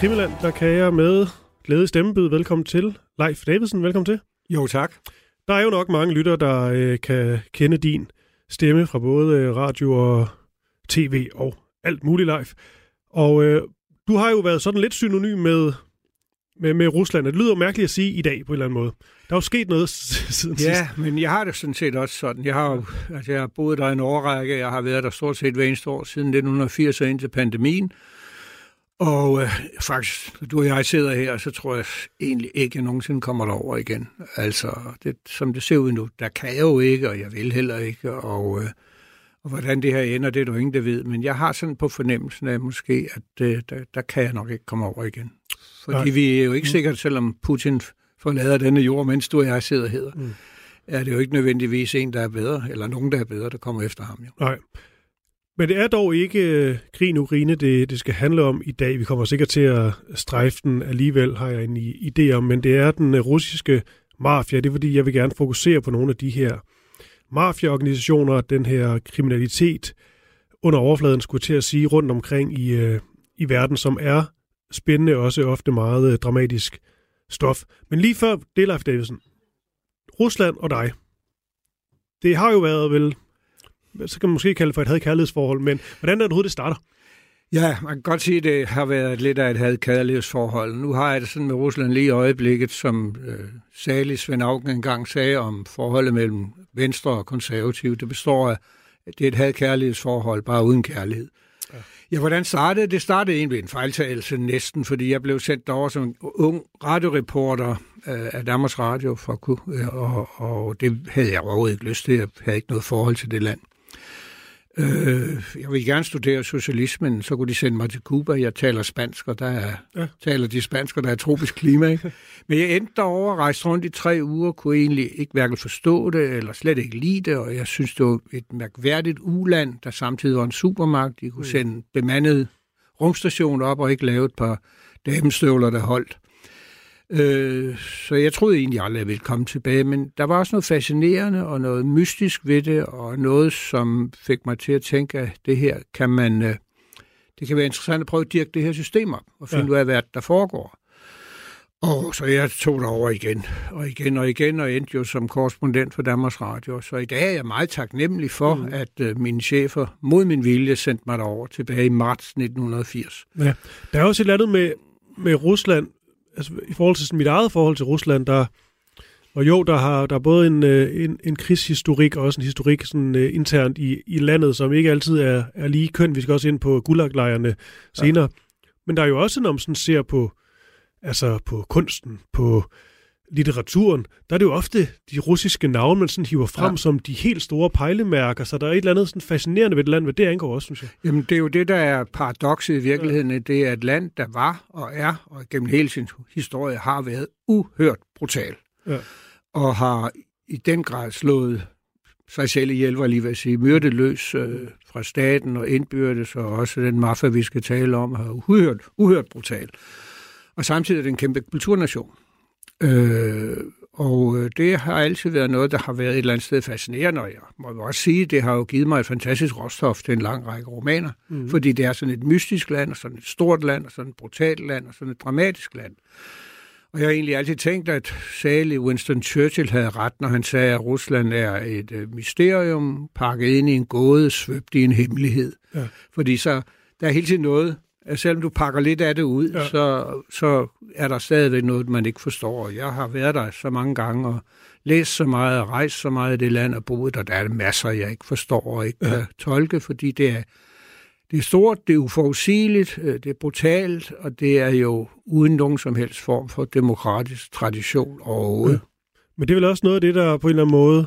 Krimiland, der kan jeg med glæde stemmebyd. Velkommen til. Leif Davidsen, velkommen til. Jo, tak. Der er jo nok mange lytter, der uh, kan kende din stemme fra både uh, radio og tv og alt muligt live. Og uh, du har jo været sådan lidt synonym med, med, med Rusland. Det lyder mærkeligt at sige i dag på en eller anden måde. Der er jo sket noget siden sidst. Ja, men jeg har det sådan set også sådan. Jeg har, jo- altså, jeg har boet der en årrække. Jeg har været der stort set hver eneste år siden 1980 og indtil pandemien. Og øh, faktisk, du og jeg sidder her, så tror jeg egentlig ikke, at jeg nogensinde kommer derover igen. Altså, det, som det ser ud nu, der kan jeg jo ikke, og jeg vil heller ikke. Og, øh, og hvordan det her ender, det er der ingen, der ved. Men jeg har sådan på fornemmelsen af måske, at øh, der, der kan jeg nok ikke komme over igen. Fordi Nej. vi er jo ikke sikkert, selvom Putin forlader denne jord, mens du og jeg sidder her, mm. er det jo ikke nødvendigvis en, der er bedre, eller nogen, der er bedre, der kommer efter ham. Jo. Nej. Men det er dog ikke øh, uh, krigen i det, det skal handle om i dag. Vi kommer sikkert til at strejfe den alligevel, har jeg en i- idé om. Men det er den øh, russiske mafia. Det er fordi, jeg vil gerne fokusere på nogle af de her mafiaorganisationer, den her kriminalitet under overfladen, skulle til at sige, rundt omkring i, øh, i verden, som er spændende og også ofte meget dramatisk stof. Men lige før det, Leif Davidsen, Rusland og dig, det har jo været vel så kan man måske kalde det for et had-kærlighedsforhold, men hvordan er det overhovedet, det starter? Ja, man kan godt sige, at det har været lidt af et had-kærlighedsforhold. Nu har jeg det sådan med Rusland lige i øjeblikket, som øh, salig Svend Augen engang sagde om forholdet mellem Venstre og Konservative. Det består af, at det er et had-kærlighedsforhold, bare uden kærlighed. Ja. ja, hvordan startede det? Det startede egentlig ved en fejltagelse næsten, fordi jeg blev sendt derover som ung radioreporter øh, af Danmarks Radio, for, øh, og, og det havde jeg overhovedet ikke lyst til. Jeg havde ikke noget forhold til det land. Øh, jeg vil gerne studere socialismen, så kunne de sende mig til Cuba. Jeg taler spansk, og der er, Ja. taler de spansk, og der er tropisk klima. Ikke? Men jeg endte derovre, rejste rundt i tre uger, kunne egentlig ikke hverken forstå det, eller slet ikke lide det, og jeg synes, det var et mærkværdigt uland, der samtidig var en supermagt. De kunne sende bemandede rumstationer op, og ikke lave et par damestøvler, der holdt. Øh, så jeg troede egentlig aldrig, jeg ville komme tilbage, men der var også noget fascinerende og noget mystisk ved det, og noget, som fik mig til at tænke, at det her kan man, øh, det kan være interessant at prøve at dirke det her system op, og finde Ja. ud af, hvad der foregår. Og så jeg tog det over igen, og igen og igen, og endte jo som korrespondent for Danmarks Radio. Så i dag er jeg meget taknemmelig for, mm. at øh, mine chefer mod min vilje sendte mig derover tilbage i marts 1980. Ja. Der er også et eller andet med, med Rusland, altså i forhold til mit eget forhold til Rusland, der, og jo, der har der er både en, øh, en, en krigshistorik og også en historik sådan, uh, internt i, i landet, som ikke altid er, er lige køn. Vi skal også ind på gulaglejrene senere. Ja. Men der er jo også, når man sådan ser på, altså på kunsten, på litteraturen, der er det jo ofte de russiske navne, man sådan hiver frem ja. Som de helt store pejlemærker, så der er et eller andet sådan fascinerende ved det land, hvad det angår også, synes jeg. Jamen, det er jo det, der er paradokset i virkeligheden. Ja. Det er et land, der var og er, og gennem hele sin historie har været uhørt brutal. Ja. Og har i den grad slået sig selv ihjel, var lige ved at sige, myrdet løs øh, fra staten og indbyrdes, og også den mafia, vi skal tale om, har uhørt, uhørt brutal. Og samtidig er det en kæmpe kulturnation. Øh, og øh, det har altid været noget, der har været et eller andet sted fascinerende, og jeg må også sige, det har jo givet mig et fantastisk råstof til en lang række romaner, mm. fordi det er sådan et mystisk land, og sådan et stort land, og sådan et brutalt land, og sådan et dramatisk land. Og jeg har egentlig altid tænkt, at salig Winston Churchill havde ret, når han sagde, at Rusland er et øh, mysterium, pakket ind i en gåde, svøbt i en hemmelighed. Ja. Fordi så der er hele tiden noget, selvom du pakker lidt af det ud, Ja. så, så er der stadigvæk noget, man ikke forstår. Jeg har været der så mange gange og læst så meget og rejst så meget i det land og boet, og der er masser, jeg ikke forstår og ikke ja. kan tolke, fordi det er, det er stort, det er uforudsigeligt, øh, det er brutalt, og det er jo uden nogen som helst form for demokratisk tradition overhovedet. Ja. Men det er vel også noget af det, der på en eller anden måde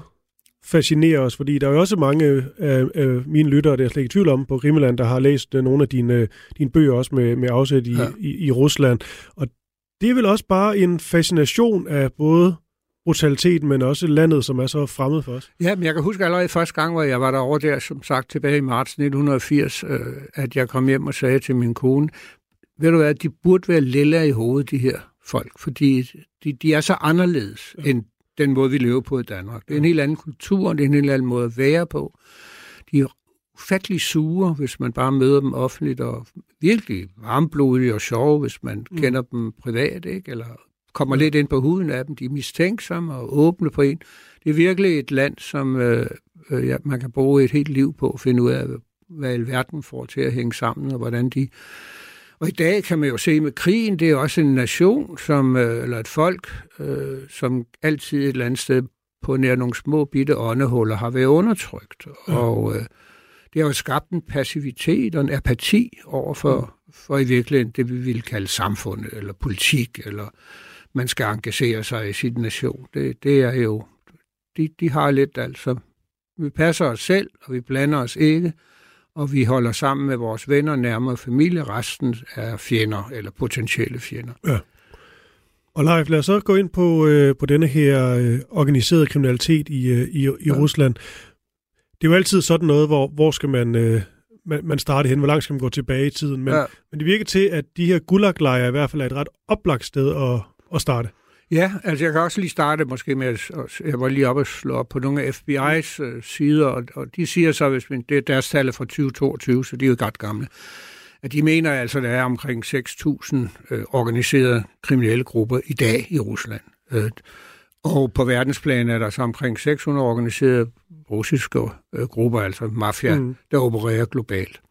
fascinerer os, fordi der er jo også mange af, af mine lyttere, det er jeg slet ikke i tvivl om, på Rimmeland, der har læst øh, nogle af dine, dine bøger også med, med afsæt i, ja. i, i Rusland. Og det er vel også bare en fascination af både brutalitet, men også landet, som er så fremmed for os. Ja, men jeg kan huske allerede første gang, hvor jeg var derovre der, som sagt tilbage i marts 1980, øh, at jeg kom hjem og sagde til min kone, ved du hvad, de burde være lille i hovedet, de her folk, fordi de, de er så anderledes ja. end den måde, vi lever på i Danmark. Det er en helt anden kultur, det er en helt anden måde at være på. De er ufattelig sure, hvis man bare møder dem offentligt, og virkelig varmblodige og sjove, hvis man mm. kender dem privat, ikke? eller kommer mm. lidt ind på huden af dem. De er mistænksomme og åbne på en. Det er virkelig et land, som øh, øh, ja, man kan bruge et helt liv på at finde ud af, hvad alverden får til at hænge sammen, og hvordan de og i dag kan man jo se med krigen, det er også en nation, som, øh, eller et folk, øh, som altid et eller andet sted på nær nogle små bitte åndehuller har været undertrykt. Ja. Og øh, det har jo skabt en passivitet og en apati over for, mm. for i virkeligheden det, vi vil kalde samfundet, eller politik, eller man skal engagere sig i sin nation. Det, det er jo, de, de har lidt altså, vi passer os selv, og vi blander os ikke, og vi holder sammen med vores venner, nærmere familie. Resten er fjender, eller potentielle fjender. Ja. Og Leif, lad os så gå ind på, øh, på denne her øh, organiserede kriminalitet i, øh, i, i ja. Rusland. Det er jo altid sådan noget, hvor, hvor skal man, øh, man, man starte hen, hvor langt skal man gå tilbage i tiden. Men, ja. men det virker til, at de her gulaglejre i hvert fald er et ret oplagt sted at, at starte. Ja, altså jeg kan også lige starte måske med, at jeg var lige oppe og slå op på nogle af FBI's øh, sider, og, og de siger så, hvis man, det er deres tal fra 2022, så de er jo ret gamle, at de mener altså, at der er omkring 6.000 øh, organiserede kriminelle grupper i dag i Rusland. Øh, og på verdensplan er der så omkring 600 organiserede russiske øh, grupper, altså mafia, mm. der opererer globalt.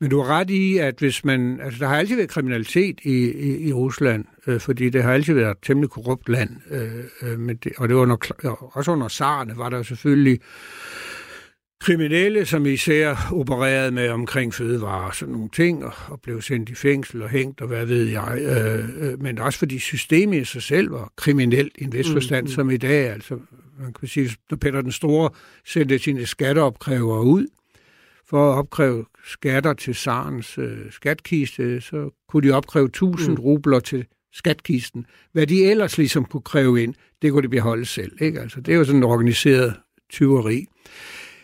Men du har ret i, at hvis man... Altså, der har altid været kriminalitet i, i, i Rusland, øh, fordi det har altid været et temmelig korrupt land. Øh, øh, men det, og det var under, også under sarne var der selvfølgelig kriminelle, som især opererede med omkring fødevarer og sådan nogle ting, og, og blev sendt i fængsel og hængt, og hvad ved jeg. Øh, øh, men også fordi systemet i sig selv var kriminelt i en vis mm, forstand, mm, mm. som i dag. Altså, man kan sige, når Peter den Store sendte sine skatteopkrævere ud, for at opkræve skatter til Sarens øh, skatkiste, så kunne de opkræve 1000 mm. rubler til skatkisten. Hvad de ellers ligesom kunne kræve ind, det kunne de beholde selv. Ikke? Altså, det er jo sådan en organiseret tyveri.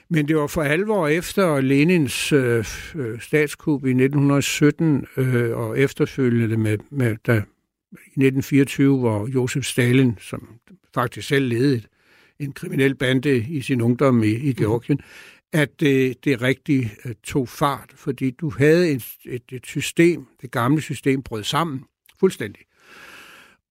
Men det var for alvor efter Lenins øh, øh statskup i 1917 øh, og efterfølgende med, med da, i 1924, hvor Josef Stalin, som faktisk selv ledede en kriminel bande i sin ungdom i, i Georgien, mm at det, det rigtige øh, tog fart, fordi du havde et, et, et system, det gamle system brød sammen fuldstændig.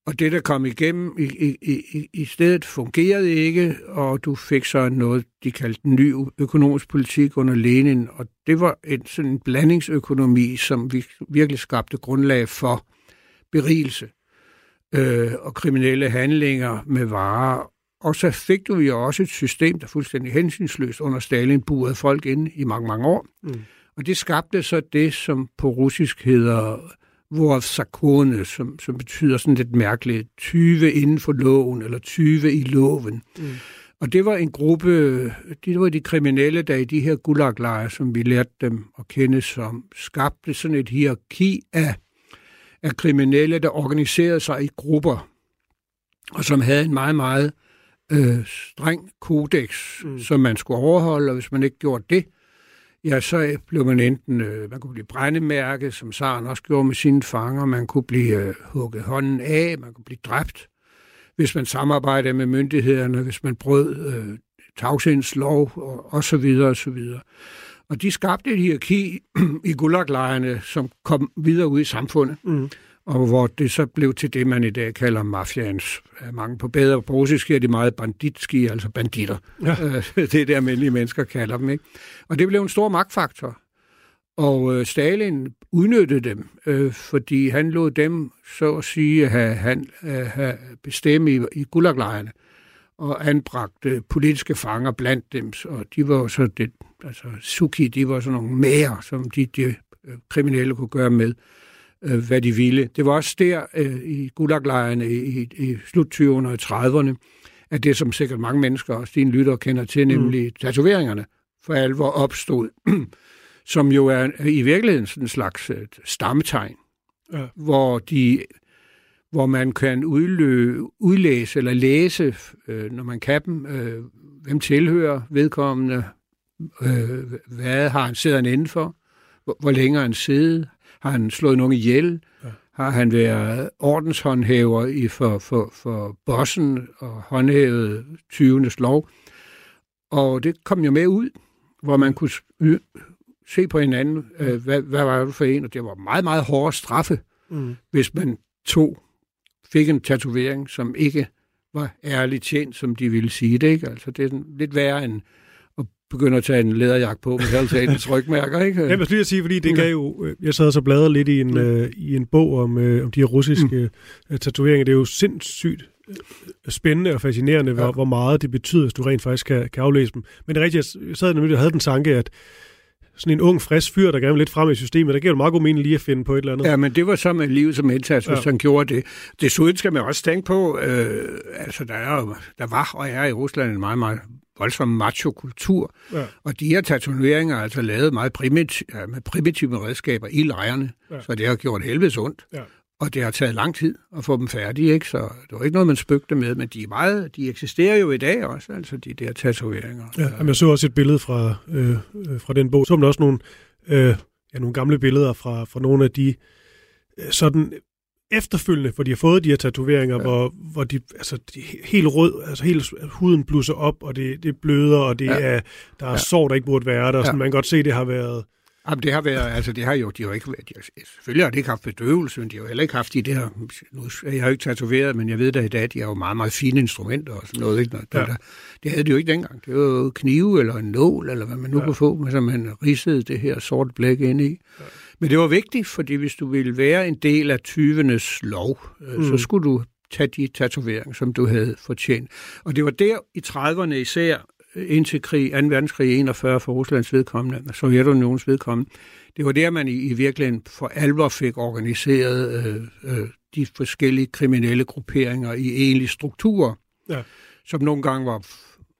Og det, der kom igennem i, i, i, i stedet, fungerede ikke, og du fik så noget, de kaldte ny økonomisk politik under Lenin, og det var en sådan en blandingsøkonomi, som vi virkelig skabte grundlag for berigelse øh, og kriminelle handlinger med varer og så fik du jo også et system, der fuldstændig hensynsløst under Stalin burede folk inde i mange, mange år. Mm. Og det skabte så det, som på russisk hedder Vorsakone, som, som betyder sådan lidt mærkeligt, 20 inden for loven, eller 20 i loven. Mm. Og det var en gruppe, det var de kriminelle, der i de her gulaglejre, som vi lærte dem at kende som, skabte sådan et hierarki af, af kriminelle, der organiserede sig i grupper, og som havde en meget, meget øh, streng kodex, mm. som man skulle overholde, og hvis man ikke gjorde det, ja, så blev man enten, øh, man kunne blive brændemærket, som Saren også gjorde med sine fanger, man kunne blive øh, hugget hånden af, man kunne blive dræbt, hvis man samarbejdede med myndighederne, hvis man brød øh, tavshedslov, og, og så videre, og så videre. Og de skabte et hierarki i gulaglejrene, som kom videre ud i samfundet. Mm og hvor det så blev til det, man i dag kalder mafians. Mange på bedre på russisk er de meget banditski, altså banditter. Ja. Øh, det er det, almindelige mennesker kalder dem. Ikke? Og det blev en stor magtfaktor. Og øh, Stalin udnyttede dem, øh, fordi han lod dem, så at sige, have, han, have bestemme i, i gulaglejrene. og anbragte politiske fanger blandt dem, og de var så det, altså Suki, de var sådan nogle mager, som de, de øh, kriminelle kunne gøre med, øh, hvad de ville. Det var også der øh, i gulaglejrene i, i, slut 20'erne og 30'erne, at det, som sikkert mange mennesker, også dine lytter, kender til, nemlig mm. tatoveringerne, for alvor opstod, som jo er i virkeligheden sådan en slags stammetegn, ja. hvor de hvor man kan udlø, udlæse eller læse, øh, når man kan dem, øh, hvem tilhører vedkommende, øh, hvad har han siddet inden for, hvor, hvor længe han siddet, har han slået nogen ihjel, ja. har han været ordenshåndhæver i for, for, for bossen og håndhævet 20. lov. Og det kom jo med ud, hvor man kunne se på hinanden, øh, hvad, hvad var det for en, og det var meget, meget hårde straffe, mm. hvis man tog fik en tatovering, som ikke var ærligt tjent, som de ville sige det. Ikke? Altså, det er lidt værre end begynde at tage en læderjagt på med halvtalens rygmærker. Ikke? Jeg vil lige at sige, fordi det gav jo... Øh, jeg sad så bladret lidt i en, mm. øh, i en bog om, øh, om de her russiske mm. tatoveringer. Det er jo sindssygt øh, spændende og fascinerende, ja. hvor, hvor meget det betyder, hvis du rent faktisk kan, kan aflæse dem. Men det er rigtigt, jeg sad nemlig og havde den tanke, at sådan en ung, frisk fyr, der gerne vil lidt frem i systemet, der giver det meget god mening lige at finde på et eller andet. Ja, men det var så med livet som indsats, hvis ja. han gjorde det. Desuden skal man også tænke på, øh, altså der, er, der var og er i Rusland en meget, meget voldsom macho-kultur, ja. og de her tatoveringer er altså lavet meget primit, ja, med primitive redskaber i lejrene, ja. så det har gjort helvedes ondt. Ja. Og det har taget lang tid at få dem færdige, ikke? så det var ikke noget, man spøgte med, men de, er meget, de eksisterer jo i dag også, altså de der tatoveringer. Ja, jamen, jeg så også et billede fra, øh, øh fra den bog, så man også nogle, øh, ja, nogle gamle billeder fra, fra nogle af de øh, sådan efterfølgende, hvor de har fået de her tatoveringer, ja. hvor, hvor de, altså, de helt rød, altså hele huden blusser op, og det, det bløder, og det ja. er, der er ja. sår, der ikke burde være der, og sådan, ja. man kan godt se, det har været Jamen, det har været, altså det har jo, de har jo ikke, de har, selvfølgelig har de ikke haft bedøvelse, men de har jo heller ikke haft de der, nu, jeg har jo ikke tatoveret, men jeg ved da i dag, de har jo meget, meget fine instrumenter og sådan noget, ikke? Der, ja. der, det havde de jo ikke dengang. Det var jo knive eller en nål, eller hvad man nu ja. kunne få, så man ridsede det her sorte blæk ind i. Ja. Men det var vigtigt, fordi hvis du ville være en del af 20'ernes lov, øh, mm. så skulle du tage de tatoveringer, som du havde fortjent. Og det var der i 30'erne især, indtil krig, 2. verdenskrig 41 for Ruslands vedkommende, Sovjetunionens vedkommende, det var der, man i, i virkeligheden for alvor fik organiseret øh, øh, de forskellige kriminelle grupperinger i egentlige strukturer, ja. som nogle gange var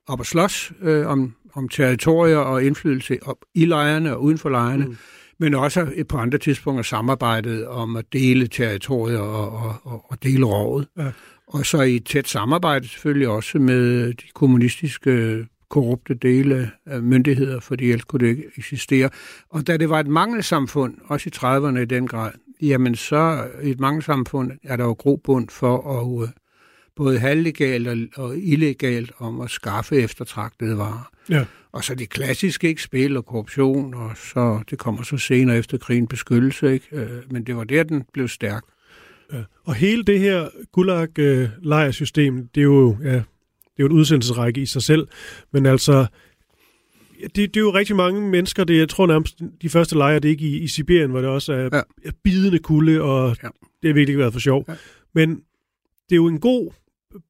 op at slås øh, om, om territorier og indflydelse op i lejrene og uden for lejrene, mm. Men også på andre tidspunkter samarbejdet om at dele territorier og, og, og, dele rådet. Ja. Og så i tæt samarbejde selvfølgelig også med de kommunistiske korrupte dele af myndigheder, fordi ellers kunne det ikke eksistere. Og da det var et mangelsamfund, også i 30'erne i den grad, jamen så i et mangelsamfund er der jo grobund for at uh, både halvlegalt og, og illegalt om at skaffe eftertragtede varer. Ja. Og så det klassiske, ikke spil og korruption, og så det kommer så senere efter krigen beskyttelse, ikke? Øh, men det var der, den blev stærk. Ja. Og hele det her gulag-lejersystem, det er jo, ja, det er jo en udsendelsesrække i sig selv, men altså, det, det er jo rigtig mange mennesker, det, jeg tror nærmest, de første lejre, det er ikke i, i Sibirien, hvor det også er, ja. er bidende kulde, og ja. det har virkelig ikke været for sjov. Ja. Men det er jo en god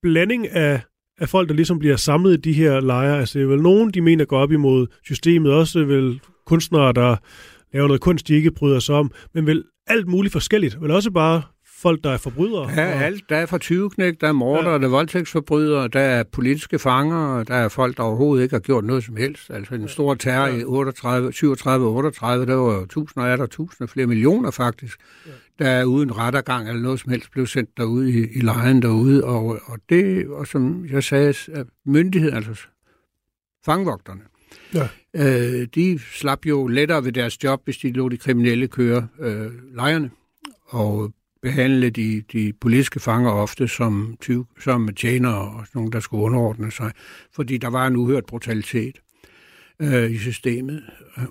blanding af, af folk, der ligesom bliver samlet i de her lejre. Altså, det er vel nogen, de mener går op imod systemet, også vel kunstnere, der laver noget kunst, de ikke bryder sig om, men vel alt muligt forskelligt. Vel også bare folk, der er forbrydere? Ja, og... alt. Der er fra 20 der er morder, ja. der er voldtægtsforbrydere, der er politiske fanger, der er folk, der overhovedet ikke har gjort noget som helst. Altså en stor terror ja. i 38, 37 38, der var tusinder af der tusinder, flere millioner faktisk, ja. der er uden rettergang eller noget som helst blev sendt derude i, i lejen derude. Og, og det, og som jeg sagde, myndigheden, altså fangvogterne, Ja. Øh, de slap jo lettere ved deres job, hvis de lå de kriminelle køre øh, lejerne. Og behandle de, de politiske fanger ofte som, tyv, som tjenere og nogen, der skulle underordne sig, fordi der var en uhørt brutalitet øh, i systemet.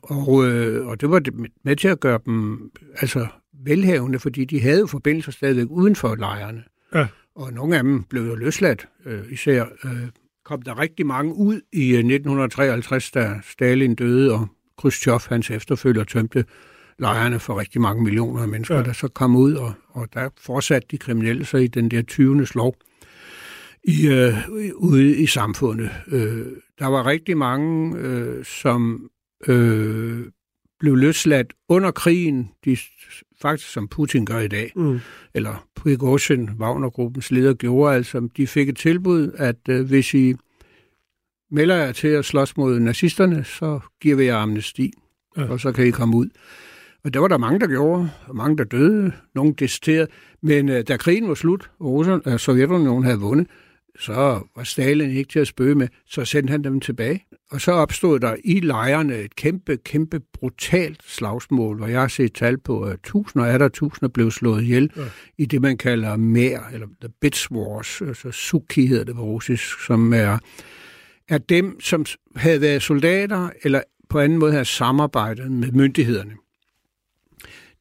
Og, øh, og det var med til at gøre dem altså velhavende, fordi de havde forbindelser stadigvæk uden for lejrene. Ja. Og nogle af dem blev jo løsladt, øh, især øh, kom der rigtig mange ud i 1953, øh, da Stalin døde, og Khrushchev, hans efterfølger, tømte lejrene for rigtig mange millioner af mennesker, ja. der så kom ud, og, og der fortsatte de kriminelle sig i den der 20. lov. i, øh, ude i samfundet. Øh, der var rigtig mange, øh, som øh, blev løsladt under krigen, de, faktisk som Putin gør i dag, mm. eller Prigozhin, Wagner-gruppens leder, gjorde, altså de fik et tilbud, at øh, hvis I melder jer til at slås mod nazisterne, så giver vi jer amnesti, ja. og så kan I komme ud. Og der var der mange, der gjorde, og mange, der døde, nogle desterede. Men øh, da krigen var slut, og Rusland, øh, Sovjetunionen havde vundet, så var Stalin ikke til at spøge med, så sendte han dem tilbage. Og så opstod der i lejrene et kæmpe, kæmpe brutalt slagsmål, hvor jeg har set tal på, at tusinder af der tusinder blev slået ihjel ja. i det, man kalder mer, eller the bits wars, altså suki hedder det på russisk, som er, er dem, som havde været soldater, eller på anden måde havde samarbejdet med myndighederne.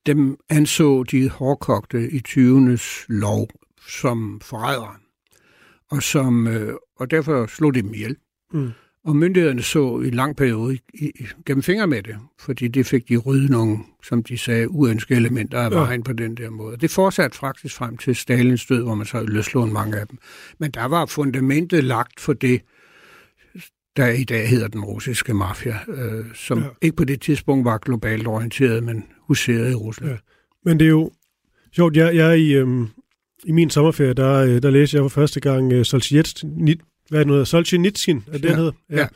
Dem anså de hårdkogte i 20'ernes lov som forrædere og, som, øh, og derfor slog de dem ihjel. Mm. Og myndighederne så i en lang periode i, i, gennem fingre med det, fordi det fik de ryddet nogle, som de sagde, uønskede elementer af vejen ja. på den der måde. Det fortsatte faktisk frem til Stalins død, hvor man så løslå mange af dem. Men der var fundamentet lagt for det, der i dag hedder den russiske mafia, øh, som ja. ikke på det tidspunkt var globalt orienteret, men huserede i Rusland. Ja. Men det er jo sjovt, jeg, jeg i, øhm, i min sommerferie, der, øh, der læste jeg for første gang uh, Solzhenitsyn, hvad er det nu Solzhenitsyn, er det, ja. hedder? Ja. ja.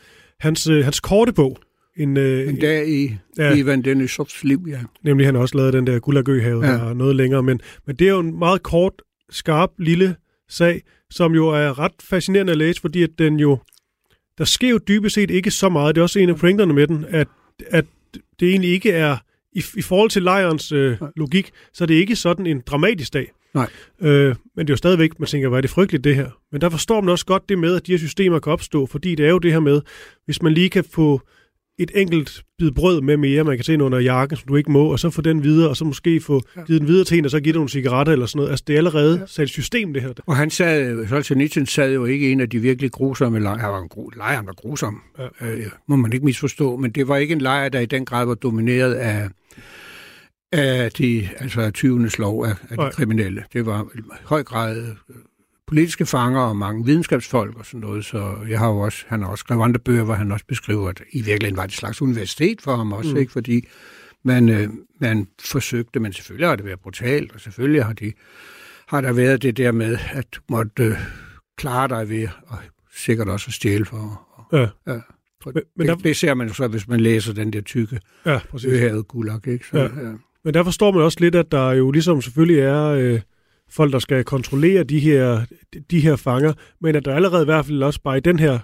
Hans, uh, hans korte bog. En, uh, en dag i ja, Ivan Denisovs liv, ja. Nemlig, han har også lavet den der Gulagøhave, ja. der er noget længere, men, men det er jo en meget kort, skarp, lille sag, som jo er ret fascinerende at læse, fordi at den jo, der sker jo dybest set ikke så meget. Det er også en af pointerne med den, at, at det egentlig ikke er, i, i forhold til lejrens øh, logik, så er det ikke sådan en dramatisk dag. Nej. Øh, men det er jo stadigvæk, man tænker, hvor er det frygteligt det her. Men der forstår man også godt det med, at de her systemer kan opstå, fordi det er jo det her med, hvis man lige kan få et enkelt bid brød med mere, man kan se under jakken, som du ikke må, og så få den videre, og så måske få ja. givet den videre til en, og så give dig nogle cigaretter eller sådan noget. Altså, det er allerede ja. sat system, det her. Og han sad, Solzhenitsyn sad jo ikke en af de virkelig grusomme lejre. Han var en gru, lejr, der grusom, ja. øh, må man ikke misforstå, men det var ikke en lejr, der i den grad var domineret af af de, altså 20. lov af, af de kriminelle. Det var i høj grad øh, politiske fanger og mange videnskabsfolk og sådan noget, så jeg har jo også, han har også skrevet andre bøger, hvor han også beskriver, at i virkeligheden var det et slags universitet for ham også, mm. ikke? fordi man, øh, man forsøgte, men selvfølgelig har det været brutalt, og selvfølgelig har, de, har der været det der med, at du måtte øh, klare dig ved, og sikkert også at stjæle for. Og, ja. ja. Men, men det, der... det ser man jo så, hvis man læser den der tykke ja, øhavet gulag. Ikke? Så, ja. Ja. Men der forstår man også lidt, at der jo ligesom selvfølgelig er øh, folk, der skal kontrollere de her, de her fanger, men at der allerede i hvert fald også bare i den her,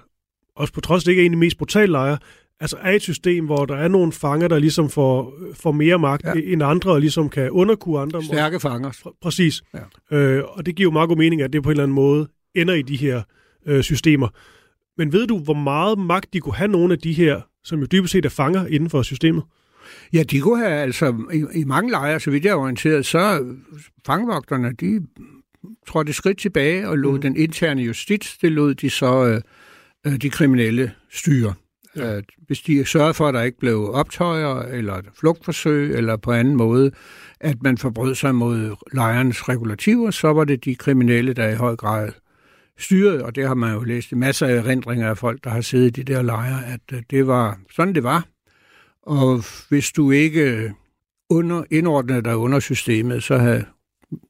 også på trods af det ikke er en af de mest brutale lejre, altså er et system, hvor der er nogle fanger, der ligesom får, får mere magt ja. end andre, og ligesom kan underkue andre. Stærke fanger. Præcis. Ja. Øh, og det giver jo meget god mening, at det på en eller anden måde ender i de her øh, systemer. Men ved du, hvor meget magt de kunne have nogle af de her, som jo dybest set er fanger inden for systemet? Ja, de kunne have, altså i, i mange lejre, så vidt jeg er orienteret, så fangvogterne, de trådte skridt tilbage og lod mm. den interne justits, det lod de så øh, øh, de kriminelle styre. Ja. At hvis de sørgede for, at der ikke blev optøjer eller flugtforsøg eller på anden måde, at man forbrød sig mod lejrens regulativer, så var det de kriminelle, der i høj grad styrede, og det har man jo læst i masser af erindringer af folk, der har siddet i de der lejre, at øh, det var sådan, det var. Og hvis du ikke under, indordnede dig under systemet, så havde,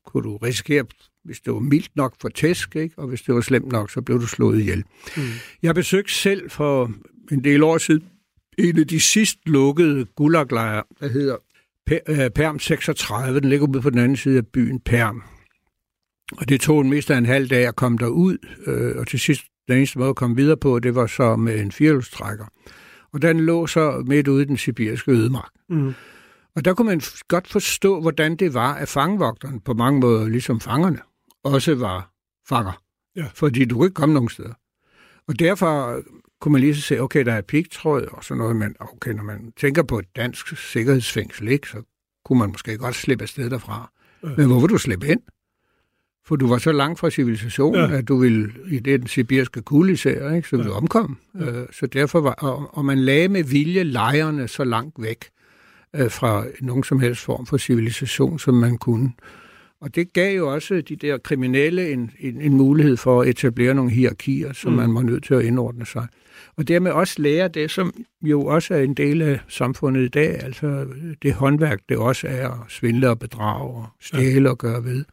kunne du risikere, hvis det var mildt nok for tæsk, ikke? og hvis det var slemt nok, så blev du slået ihjel. Mm. Jeg besøgte selv for en del år siden en af de sidst lukkede gulaglejre, der hedder øh, Perm 36. Den ligger ude på den anden side af byen Perm. Og det tog en mest af en halv dag at komme derud, øh, og til sidst, den eneste måde at komme videre på, det var så med en firehjulstrækker og den lå så midt ude i den sibiriske ødemark. Mm. Og der kunne man godt forstå, hvordan det var, at fangevogteren på mange måder, ligesom fangerne, også var fanger. Ja. Fordi du kunne ikke komme nogen steder. Og derfor kunne man lige så se, okay, der er pigtråd og sådan noget, men okay, når man tænker på et dansk sikkerhedsfængsel, ikke, så kunne man måske godt slippe afsted derfra. Ja. Men hvor vil du slippe ind? For du var så langt fra civilisationen, ja. at du ville, i det den sibiriske kulde især, ikke, så ville ja. du omkomme. Ja. Øh, så derfor var, og, og man lagde med vilje lejrene så langt væk øh, fra nogen som helst form for civilisation, som man kunne. Og det gav jo også de der kriminelle en, en, en mulighed for at etablere nogle hierarkier, som mm. man var nødt til at indordne sig. Og dermed også lære det, som jo også er en del af samfundet i dag, altså det håndværk, det også er at svindle og bedrage og stjæle ja. og gøre ved.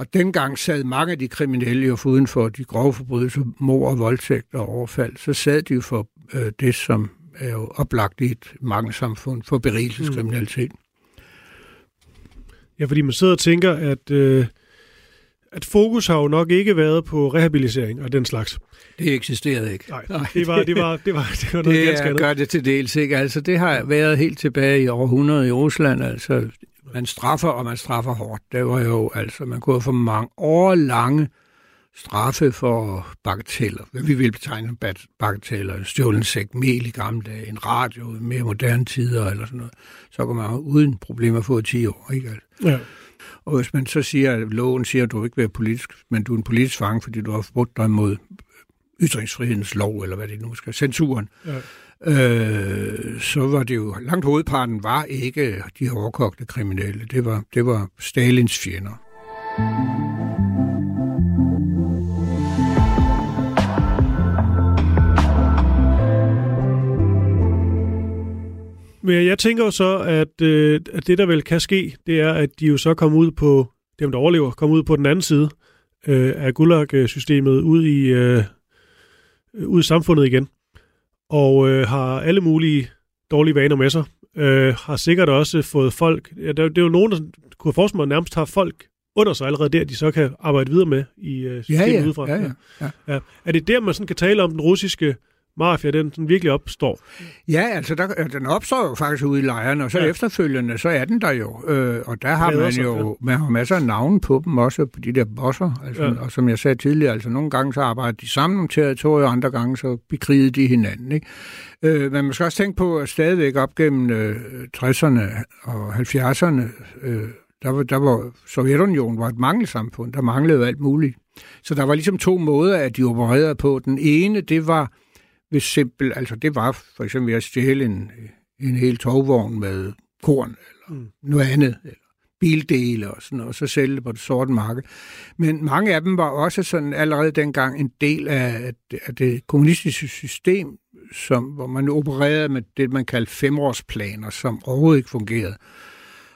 Og dengang sad mange af de kriminelle jo uden for de grove forbrydelser, mor og voldtægt og overfald, så sad de jo for øh, det, som er jo oplagt i et mangelsamfund for berigelseskriminalitet. Mm. Ja, fordi man sidder og tænker, at, øh, at fokus har jo nok ikke været på rehabilitering og den slags. Det eksisterede ikke. Nej, det var, det var, det var, det var noget det ganske andet. gør det til dels ikke. Altså, det har været helt tilbage i århundrede i Rusland. Altså, man straffer, og man straffer hårdt. Det var jo, altså, man kunne få mange årlange straffe for bagateller. Hvad vi vil betegne som bagateller. En stjålen sæk mel i gamle dage, en radio i mere moderne tider eller sådan noget. Så kan man uden problemer få 10 år. Ikke? Ja. Og hvis man så siger, at loven siger, at du ikke vil være politisk, men du er en politisk fange, fordi du har forbrudt dig mod ytringsfrihedens lov, eller hvad det nu skal, censuren, ja øh, så var det jo, langt hovedparten var ikke de hårdkogte kriminelle. Det var, det var Stalins fjender. Men jeg tænker jo så, at, øh, at det, der vel kan ske, det er, at de jo så kommer ud på, dem der overlever, kommer ud på den anden side øh, af Gulag-systemet, ud i, øh, ud i samfundet igen, og øh, har alle mulige dårlige vaner med sig. Øh, har sikkert også fået folk, ja, der, det er jo nogen, der kunne forestille mig nærmest har folk under sig allerede der, de så kan arbejde videre med i øh, systemet ja, ja, udefra. Ja, ja, ja. Ja. Er det der, man sådan kan tale om den russiske mafia, den sådan virkelig opstår? Ja, altså der, den opstår jo faktisk ude i lejrene, og så ja. efterfølgende, så er den der jo. Øh, og der har man jo man har masser af navne på dem også, på de der bosser. Altså, ja. Og som jeg sagde tidligere, altså nogle gange så arbejder de sammen om territorier, og andre gange så bekrigede de hinanden. Ikke? Øh, men man skal også tænke på, at stadigvæk op gennem øh, 60'erne og 70'erne, øh, der var, der var Sovjetunionen var et mangelsamfund, der manglede alt muligt. Så der var ligesom to måder, at de opererede på. Den ene, det var hvis simpel, altså det var for eksempel ved at stjæle en, en hel togvogn med korn eller mm. noget andet, eller bildele og sådan noget, og så sælge det på det sorte marked. Men mange af dem var også sådan allerede dengang en del af, af det kommunistiske system, som, hvor man opererede med det, man kaldte femårsplaner, som overhovedet ikke fungerede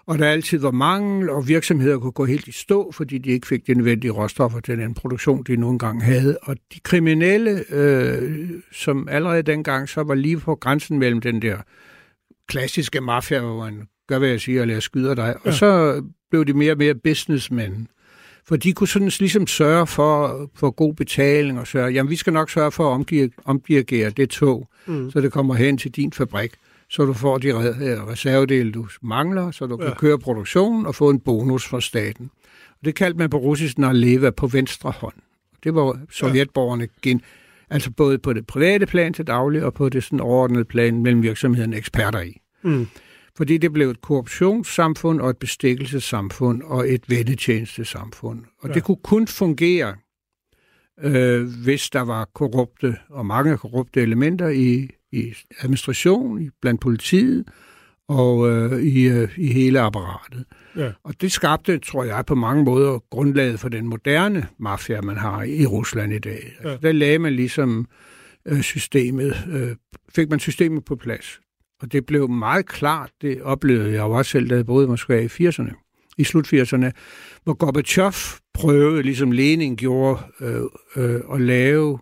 og der altid var mangel, og virksomheder kunne gå helt i stå, fordi de ikke fik de nødvendige råstoffer til den produktion, de nogle gange havde. Og de kriminelle, øh, som allerede dengang så var lige på grænsen mellem den der klassiske mafia, hvor man gør, hvad jeg siger, eller jeg skyder dig, ja. og så blev de mere og mere businessmen. For de kunne sådan ligesom sørge for, for god betaling og sørge, jamen vi skal nok sørge for at omdirigere det tog, mm. så det kommer hen til din fabrik så du får de reservedele, du mangler, så du ja. kan køre produktionen og få en bonus fra staten. Og det kaldte man på russisk leve på venstre hånd. Det var sovjetborgerne gen, altså både på det private plan til daglig og på det sådan overordnede plan mellem virksomhederne eksperter i. Mm. Fordi det blev et korruptionssamfund og et bestikkelsessamfund og et vendetjenestesamfund. Og ja. det kunne kun fungere, øh, hvis der var korrupte og mange korrupte elementer i i administration, blandt politiet og øh, i, øh, i hele apparatet. Ja. Og det skabte, tror jeg, på mange måder grundlaget for den moderne mafia, man har i Rusland i dag. Ja. Altså, der lagde man ligesom øh, systemet, øh, fik man systemet på plads. Og det blev meget klart, det oplevede jeg jo også selv, da jeg boede i Moskva i 80'erne, i slut 80'erne, hvor Gorbachev prøvede, ligesom Lenin gjorde, øh, øh, at lave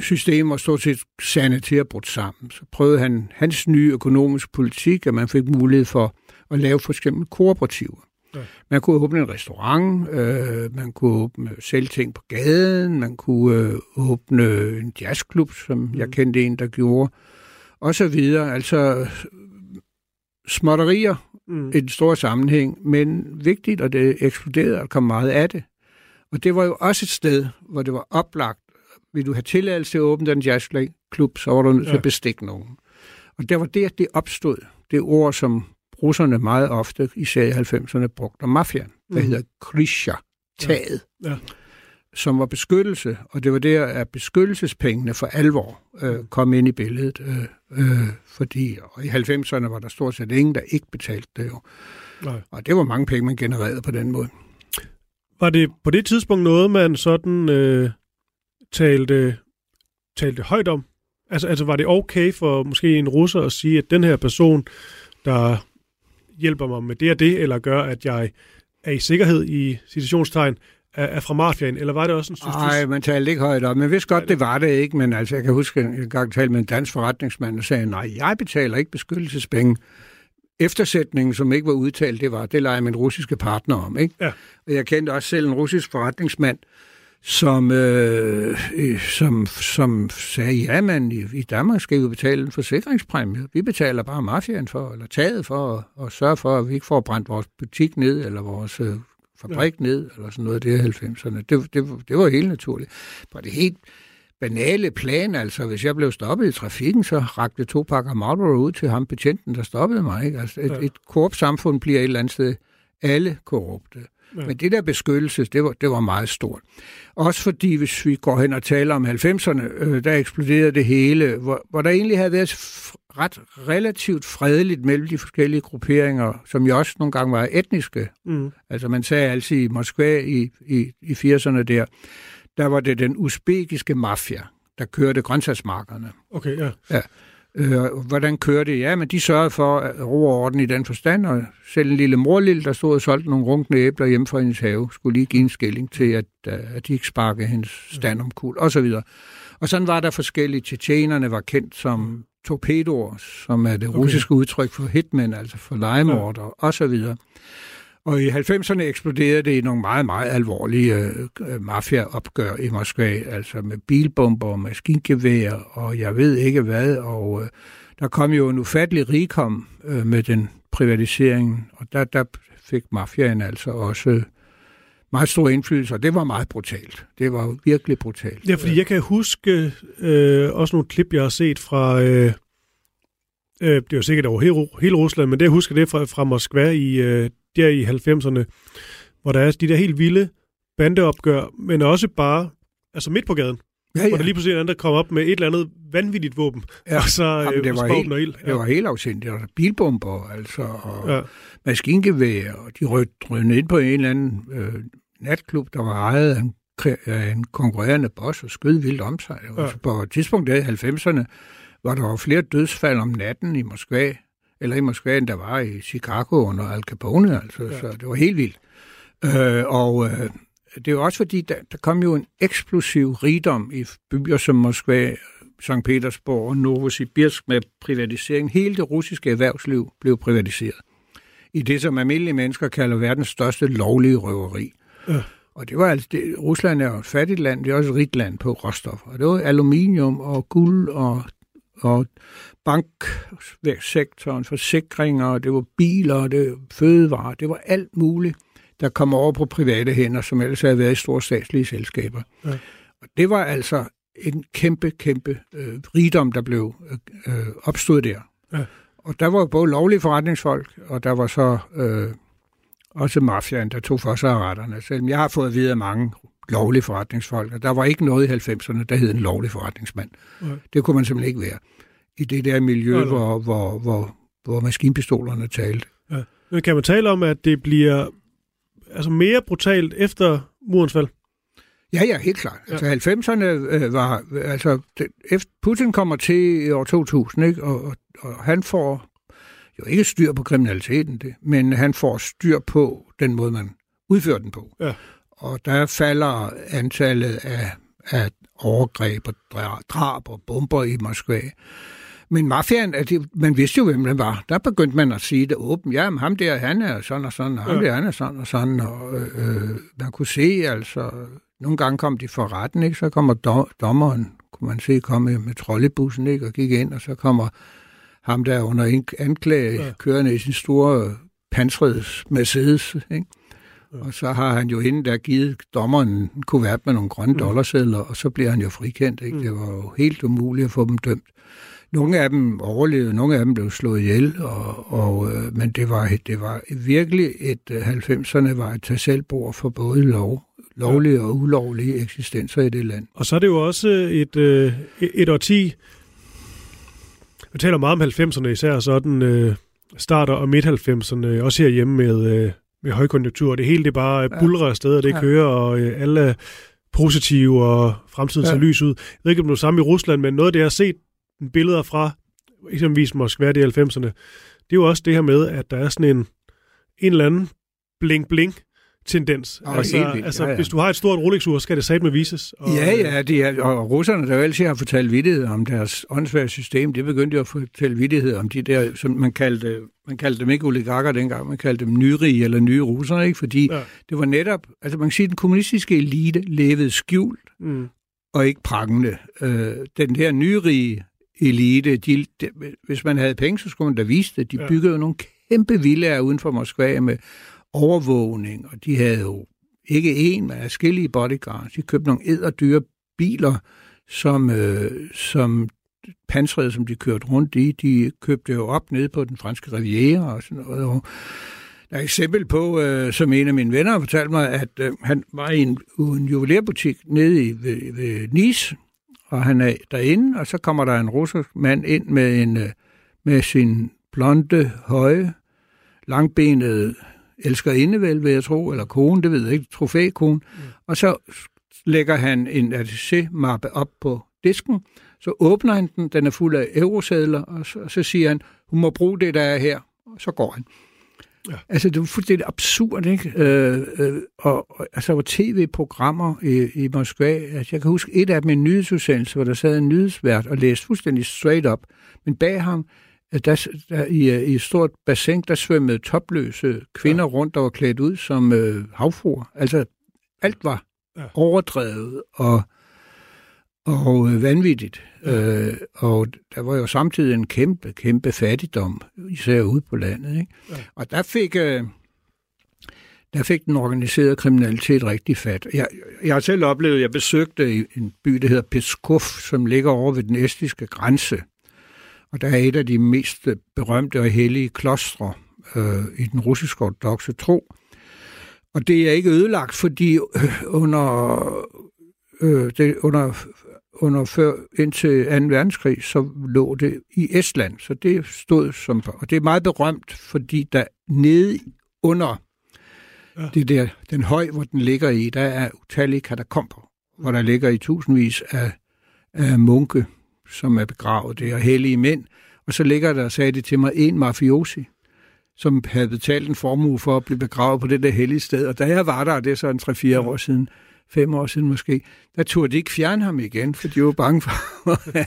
systemer stort set sande til at brudt sammen. Så prøvede han hans nye økonomiske politik, at man fik mulighed for at lave for eksempel kooperativer. Ja. Man kunne åbne en restaurant, øh, man kunne åbne, sælge ting på gaden, man kunne øh, åbne en jazzklub, som mm. jeg kendte en, der gjorde, og så videre. Altså småtterier mm. i den store sammenhæng, men vigtigt, og det eksploderede, og kom meget af det. Og det var jo også et sted, hvor det var oplagt vil du have tilladelse til at åbne den jazzklub, så var du nødt til ja. at bestikke nogen. Og der var det, det opstod. Det ord, som russerne meget ofte, især i 90'erne, brugte om mafiaen, der mm. hedder krisha, taget, ja. Ja. som var beskyttelse, og det var der, at beskyttelsespengene for alvor øh, kom ind i billedet, øh, øh, fordi og i 90'erne var der stort set ingen, der ikke betalte det jo. Nej. Og det var mange penge, man genererede på den måde. Var det på det tidspunkt noget, man sådan øh, talte, talte højt om? Altså, altså var det okay for måske en russer at sige, at den her person, der hjælper mig med det og det, eller gør, at jeg er i sikkerhed i situationstegn, er, er fra mafiaen, eller var det også en synes, Nej, man talte ikke højt om. Men vidste godt, det var det ikke. Men altså, jeg kan huske, at jeg gang talte med en dansk forretningsmand, og sagde, nej, jeg betaler ikke beskyttelsespenge. Eftersætningen, som ikke var udtalt, det var, det leger min russiske partner om. Ikke? Ja. Og jeg kendte også selv en russisk forretningsmand, som, øh, øh, som, som sagde, ja, men i, i Danmark skal vi betale en forsikringspræmie. Vi betaler bare mafiaen for, eller taget for, at, at sørge for, at vi ikke får brændt vores butik ned, eller vores øh, fabrik ja. ned, eller sådan noget, det er 90'erne. Det, det, det var helt naturligt. På det helt banale plan, altså hvis jeg blev stoppet i trafikken, så rakte to pakker Marlboro ud til ham betjenten, der stoppede mig. Ikke? Altså et, ja. et korrupt samfund bliver et eller andet sted alle korrupte. Ja. Men det der beskyttelse, det var, det var meget stort. Også fordi, hvis vi går hen og taler om 90'erne, øh, der eksploderede det hele, hvor, hvor der egentlig havde været ret relativt fredeligt mellem de forskellige grupperinger, som jo også nogle gange var etniske. Mm. Altså man sagde altid i Moskva i, i, i 80'erne der, der var det den usbekiske mafia, der kørte grøntsagsmarkerne. Okay, ja. ja. Øh, hvordan kører det? Ja, men de sørgede for ro og orden i den forstand, og selv en lille morlille, der stod og solgte nogle runkne æbler hjemme fra hendes have, skulle lige give en skilling til, at, at de ikke sparkede hendes stand om kul, og så videre. Og sådan var der forskellige. Tjetjenerne var kendt som torpedoer, som er det okay. russiske udtryk for hitmen, altså for legemorder, ja. og så videre. Og i 90'erne eksploderede det i nogle meget, meget alvorlige øh, øh, mafiaopgør i Moskva, altså med bilbomber og maskingevær, og jeg ved ikke hvad, og øh, der kom jo en ufattelig rigkom øh, med den privatisering, og der, der fik mafiaen altså også øh, meget stor indflydelse, og det var meget brutalt. Det var virkelig brutalt. Ja, fordi jeg kan huske øh, også nogle klip, jeg har set fra, øh, øh, det er jo sikkert over hele, hele Rusland, men det jeg husker det fra, fra Moskva i, øh, der i 90'erne, hvor der er de der helt vilde bandeopgør, men også bare altså midt på gaden. Ja, ja. Hvor der lige pludselig er en, der kommer op med et eller andet vanvittigt våben, ja. og så Jamen, det, øh, var helt, ild. Ja. det var helt afsindigt. Der var bilbomber, altså, og ja. maskingevær, og de rødte ind på en eller anden øh, natklub, der var ejet af en, af en konkurrerende boss og skød vildt om sig. Ja. Og på et tidspunkt der i 90'erne var der jo flere dødsfald om natten i Moskva, eller i Moskva, end der var i Chicago under Al Capone, altså, ja. så det var helt vildt. Øh, og øh, det er også fordi, der, der kom jo en eksplosiv rigdom i byer som Moskva, St. Petersborg og Novosibirsk med privatisering. Hele det russiske erhvervsliv blev privatiseret. I det, som almindelige mennesker kalder verdens største lovlige røveri. Ja. Og det var altså, det, Rusland er jo et fattigt land, det er også et rigt land på råstoffer. Og det var aluminium og guld og og banksektoren, forsikringer, det var biler, det var fødevarer, det var alt muligt, der kom over på private hænder, som ellers havde været i store statslige selskaber. Ja. Og det var altså en kæmpe, kæmpe øh, rigdom, der blev øh, øh opstået der. Ja. Og der var både lovlige forretningsfolk, og der var så øh, også mafiaen, der tog for sig af retterne. Selvom jeg har fået at vide af mange lovlige forretningsfolk, og der var ikke noget i 90'erne, der hed en lovlig forretningsmand. Ja. Det kunne man simpelthen ikke være i det der miljø, ja, hvor, hvor, hvor, hvor maskinpistolerne talte. Ja. Men kan man tale om, at det bliver altså mere brutalt efter murens fald? Ja, ja, helt klart. Ja. Altså 90'erne øh, var, altså det, efter Putin kommer til i år 2000, ikke? Og, og, og han får jo ikke styr på kriminaliteten, det, men han får styr på den måde, man udfører den på. Ja. Og der falder antallet af, af overgreb og drab og bomber i Moskva. Men mafiaen, det, man vidste jo, hvem den var. Der begyndte man at sige det åbent. Ja, men ham der, han er sådan og sådan, og ham ja. der, han er sådan og sådan. Og, øh, man kunne se, altså, nogle gange kom de for retten, ikke? så kommer do, dommeren, kunne man se, komme med trollebussen, ikke? og gik ind, og så kommer ham der under anklage, ja. kørende i sin store pansreds Mercedes, ikke? Og så har han jo inden der givet dommeren en kuvert med nogle grønne mm. dollarsedler, og så bliver han jo frikendt. Ikke? Mm. Det var jo helt umuligt at få dem dømt. Nogle af dem overlevede, nogle af dem blev slået ihjel, og, og, øh, men det var, det var virkelig et 90'erne øh, var et tasselbord for både lov, lovlige og ulovlige eksistenser i det land. Og så er det jo også et, et, et årti, vi taler meget om 90'erne især sådan, øh, starter og midt-90'erne, også herhjemme med, øh, med højkonjunktur. Det hele det bare bulrer afsted, og det ja. kører, og øh, alle er positive, og fremtiden ja. ser lys ud. Jeg ved ikke, om det er samme i Rusland, men noget af det, jeg har set billeder fra, eksempelvis Moskva i 90'erne, det er jo også det her med, at der er sådan en, en eller anden bling-bling tendens. Oh, altså, vildt. altså Ja, ja. hvis du har et stort Rolex-ur, skal det satme vises. Og, Ja, ja, de er, og russerne, der jo altid har fortalt vittighed om deres åndssvage system, det begyndte jo at fortælle vittighed om de der, som man kaldte, man kaldte dem ikke oligarker dengang, man kaldte dem nyrige eller nye russere, ikke? fordi Ja. det var netop, altså man kan sige, at den kommunistiske elite levede skjult Mm, og ikke prangende. Øh, den her nyrige elite, de, de, hvis man havde penge, så skulle man da vise det. De Ja. byggede jo nogle kæmpe villaer uden for Moskva med overvågning, og de havde jo ikke én, men forskellige bodyguards. De købte nogle edderdyre biler, som, øh, som pansrede, som de kørte rundt i. De købte jo op nede på den franske riviera og sådan noget. Og der er et eksempel på, øh, som en af mine venner har fortalt mig, at øh, han var i en, en juvelerbutik nede i, ved, ved Nice, og han er derinde, og så kommer der en russisk mand ind med, en, øh, med sin blonde, høje, langbenede elskerinde, vel, vil jeg tro, eller kone, det ved jeg ikke, trofækone. Mm. Og så lægger han en attaché-mappe op på disken, så åbner han den, den er fuld af eurosedler, og så, og så siger han, hun må bruge det, der er her, og så går han. Ja. Altså, det var fuldstændig absurd, ikke? Øh, øh, og, og altså, der var tv-programmer i, i Moskva. Altså, jeg kan huske et af dem, en nyhedsudsendelse, hvor der sad en nyhedsvært og læste fuldstændig straight up. Men bag ham, der, der, i, øh, i et stort bassin, der svømmede topløse kvinder ja. rundt, der var klædt ud som øh, havfruer. Altså, alt var Ja. overdrevet og, og øh, vanvittigt. Ja. Øh, og der var jo samtidig en kæmpe, kæmpe fattigdom, især ude på landet. Ikke? Ja. Og der fik, øh, der fik den organiserede kriminalitet rigtig fat. Jeg, jeg har selv oplevet, jeg besøgte en by, der hedder Peskov, som ligger over ved den estiske grænse. Og der er et af de mest berømte og hellige klostre øh, i den russiske ortodoxe tro. Og det er ikke ødelagt, fordi øh, under, øh, det, under, under før, indtil 2. verdenskrig, så lå det i Estland. Så det stod som, og det er meget berømt, fordi der nede under ja. det der, den høj, hvor den ligger i, der er utallige katakomber, hvor der ligger i tusindvis af, af munke, som er begravet. Det er hellige mænd. Og så ligger der, sagde de til mig, en mafiosi, som havde betalt en formue for at blive begravet på det der hellige sted. Og da jeg var der, det er så en 3-4 år siden, fem år siden måske, der turde de ikke fjerne ham igen, for de var bange for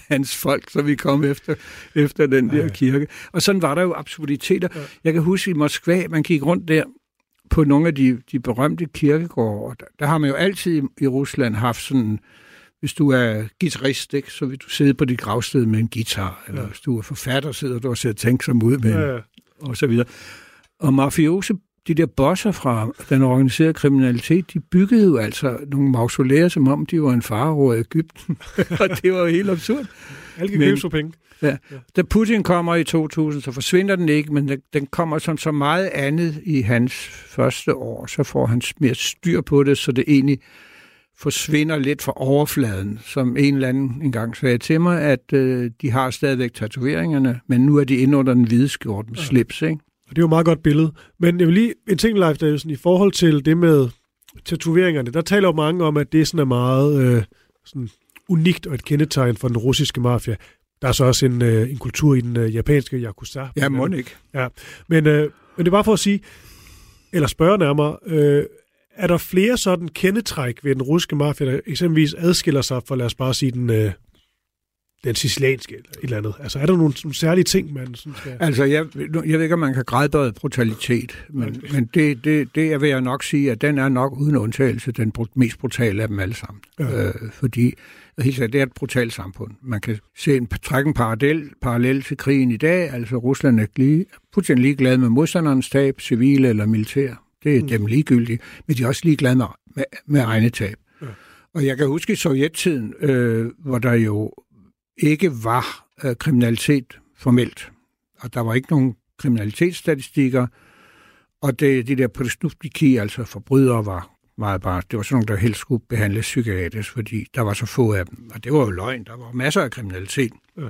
hans folk, så vi kom efter, efter den der kirke. Og sådan var der jo absurditeter. Jeg kan huske i Moskva, man gik rundt der på nogle af de, de berømte kirkegårde, og der, der har man jo altid i Rusland haft sådan, hvis du er guitarist, ikke, så vil du sidde på dit gravsted med en guitar, eller hvis du er forfatter, sidder du og sidder tænksom ud med ja, ja. og så videre. Og mafiose, de der bosser fra den organiserede kriminalitet, de byggede jo altså nogle mausolæer, som om de var en farao af Ægypten. og det var jo helt absurd. Alle kan købe penge. Ja. Da Putin kommer i 2000, så forsvinder den ikke, men den- den kommer som så meget andet i hans første år. Så får han mere styr på det, så det egentlig forsvinder lidt fra overfladen. Som en eller anden engang sagde til mig, at øh, de har stadigvæk tatoveringerne, men nu er de inde under den hvide skjort med slips, ikke? Og det er jo et meget godt billede. Men jeg vil lige en ting, Leif Davidsen, i forhold til det med tatoveringerne, der taler jo mange om, at det sådan er meget øh, sådan unikt og et kendetegn for den russiske mafia. Der er så også en, øh, en kultur i den øh, japanske Yakuza. Ja, må ikke. Men, øh, men det er bare for at sige, eller spørge nærmere, øh, er der flere sådan kendetræk ved den russiske mafia, der eksempelvis adskiller sig fra, lad os bare sige, den, øh, den sicilianske eller et eller andet? Altså er der nogle, nogle særlige ting, man sådan skal... Altså, jeg, jeg ved ikke, om man kan grædbøje brutalitet, men, men det, det, det jeg vil jeg nok sige, at den er nok uden undtagelse den mest brutale af dem alle sammen. Ja. Øh, fordi helt det er et brutalt samfund. Man kan se en, trække en parallel, parallel til krigen i dag. Altså, Rusland er lige, fuldstændig ligeglad med modstanderens tab, civile eller militær. Det er mm. dem ligegyldigt, men de er også ligeglade med, med, med egne tab. Ja. Og jeg kan huske i sovjettiden, øh, hvor der jo ikke var øh, kriminalitet formelt. Og der var ikke nogen kriminalitetsstatistikker. Og det, de der prestuptiki, altså forbrydere, var meget bare, det var sådan nogle, der helst skulle behandles psykiatrisk, fordi der var så få af dem. Og det var jo løgn, der var masser af kriminalitet. Ja.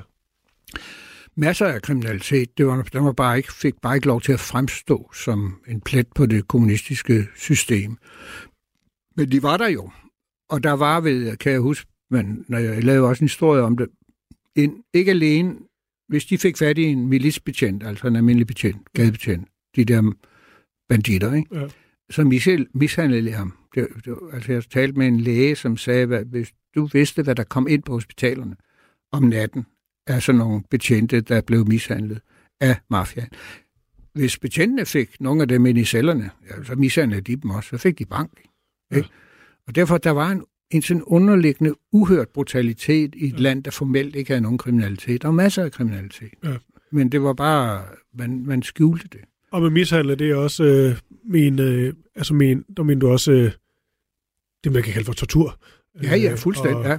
Masser af kriminalitet. Det var, den var bare ikke, fik bare ikke lov til at fremstå som en plet på det kommunistiske system. Men de var der jo. Og der var ved, kan jeg huske, men når jeg lavede også en historie om det, en, ikke alene, hvis de fik fat i en milisbetjent, altså en almindelig betjent, gadebetjent, de der banditter, ikke? Ja. så mishandlede ham. Det, det, altså jeg talte med en læge, som sagde, at hvis du vidste, hvad der kom ind på hospitalerne om natten, af sådan nogle betjente, der blev mishandlet af mafiaen. Hvis betjentene fik nogle af dem ind i cellerne, ja, så mishandlede de dem også, så fik de bank. Ikke? Ja. Og derfor der var en, en sådan underliggende, uhørt brutalitet i et ja. land, der formelt ikke havde nogen kriminalitet. Der var masser af kriminalitet. Ja. Men det var bare, man, man skjulte det. Og med mishandle, det er også øh, min, øh, altså min, der mener du også øh, det, man kan kalde for tortur. Ja, ja, fuldstændig, og, ja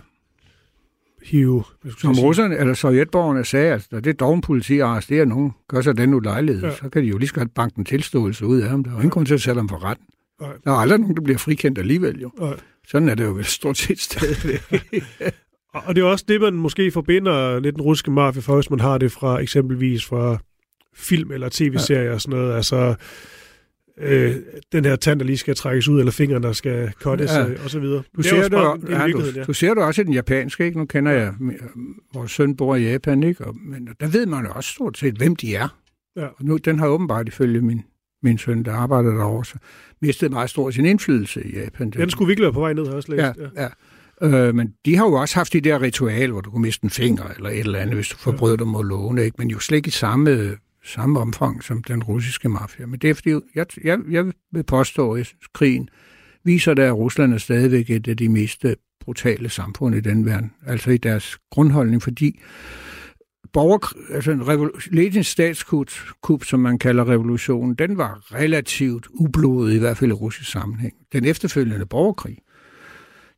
hive... Som russerne eller sovjetborgerne sagde, at når det dogenpoliti arresterer nogen, gør sig den ulejlighed, ja. så kan de jo lige så godt banke en tilståelse ud af ham. Der er ingen grund til at sætte ham for retten. Nej. Der er aldrig nogen, der bliver frikendt alligevel jo. Nej. Sådan er det jo vel stort set stadig. og det er også det, man måske forbinder lidt den russiske mafia for, hvis man har det fra eksempelvis fra film eller tv-serier ja. og sådan noget. Altså, øh, den her tand, der lige skal trækkes ud, eller fingeren, der skal cuttes, ja. øh, og så videre. Du ser, det, bare, ja, du, ja. du ser det også i den japanske, ikke? Nu kender jeg, vores søn bor i Japan, ikke? Og, men der ved man jo også stort set, hvem de er. Ja. Og nu, den har åbenbart ifølge min, min søn, der arbejder derovre, så mistet meget stor sin indflydelse i Japan. Den skulle virkelig være på vej ned, har jeg også læst. Ja, ja. ja. Øh, men de har jo også haft de der ritual, hvor du kunne miste en finger eller et eller andet, hvis du forbrød ja. dig mod låne, ikke? men jo slet ikke i samme samme omfang som den russiske mafia. Men det er fordi, jeg, jeg, jeg vil påstå, at krigen viser, at Rusland er stadigvæk et af de mest øh, brutale samfund i den verden. Altså i deres grundholdning, fordi borger, altså en revol- Lenins statskup, som man kalder revolutionen, den var relativt ublodet, i hvert fald i russisk sammenhæng. Den efterfølgende borgerkrig,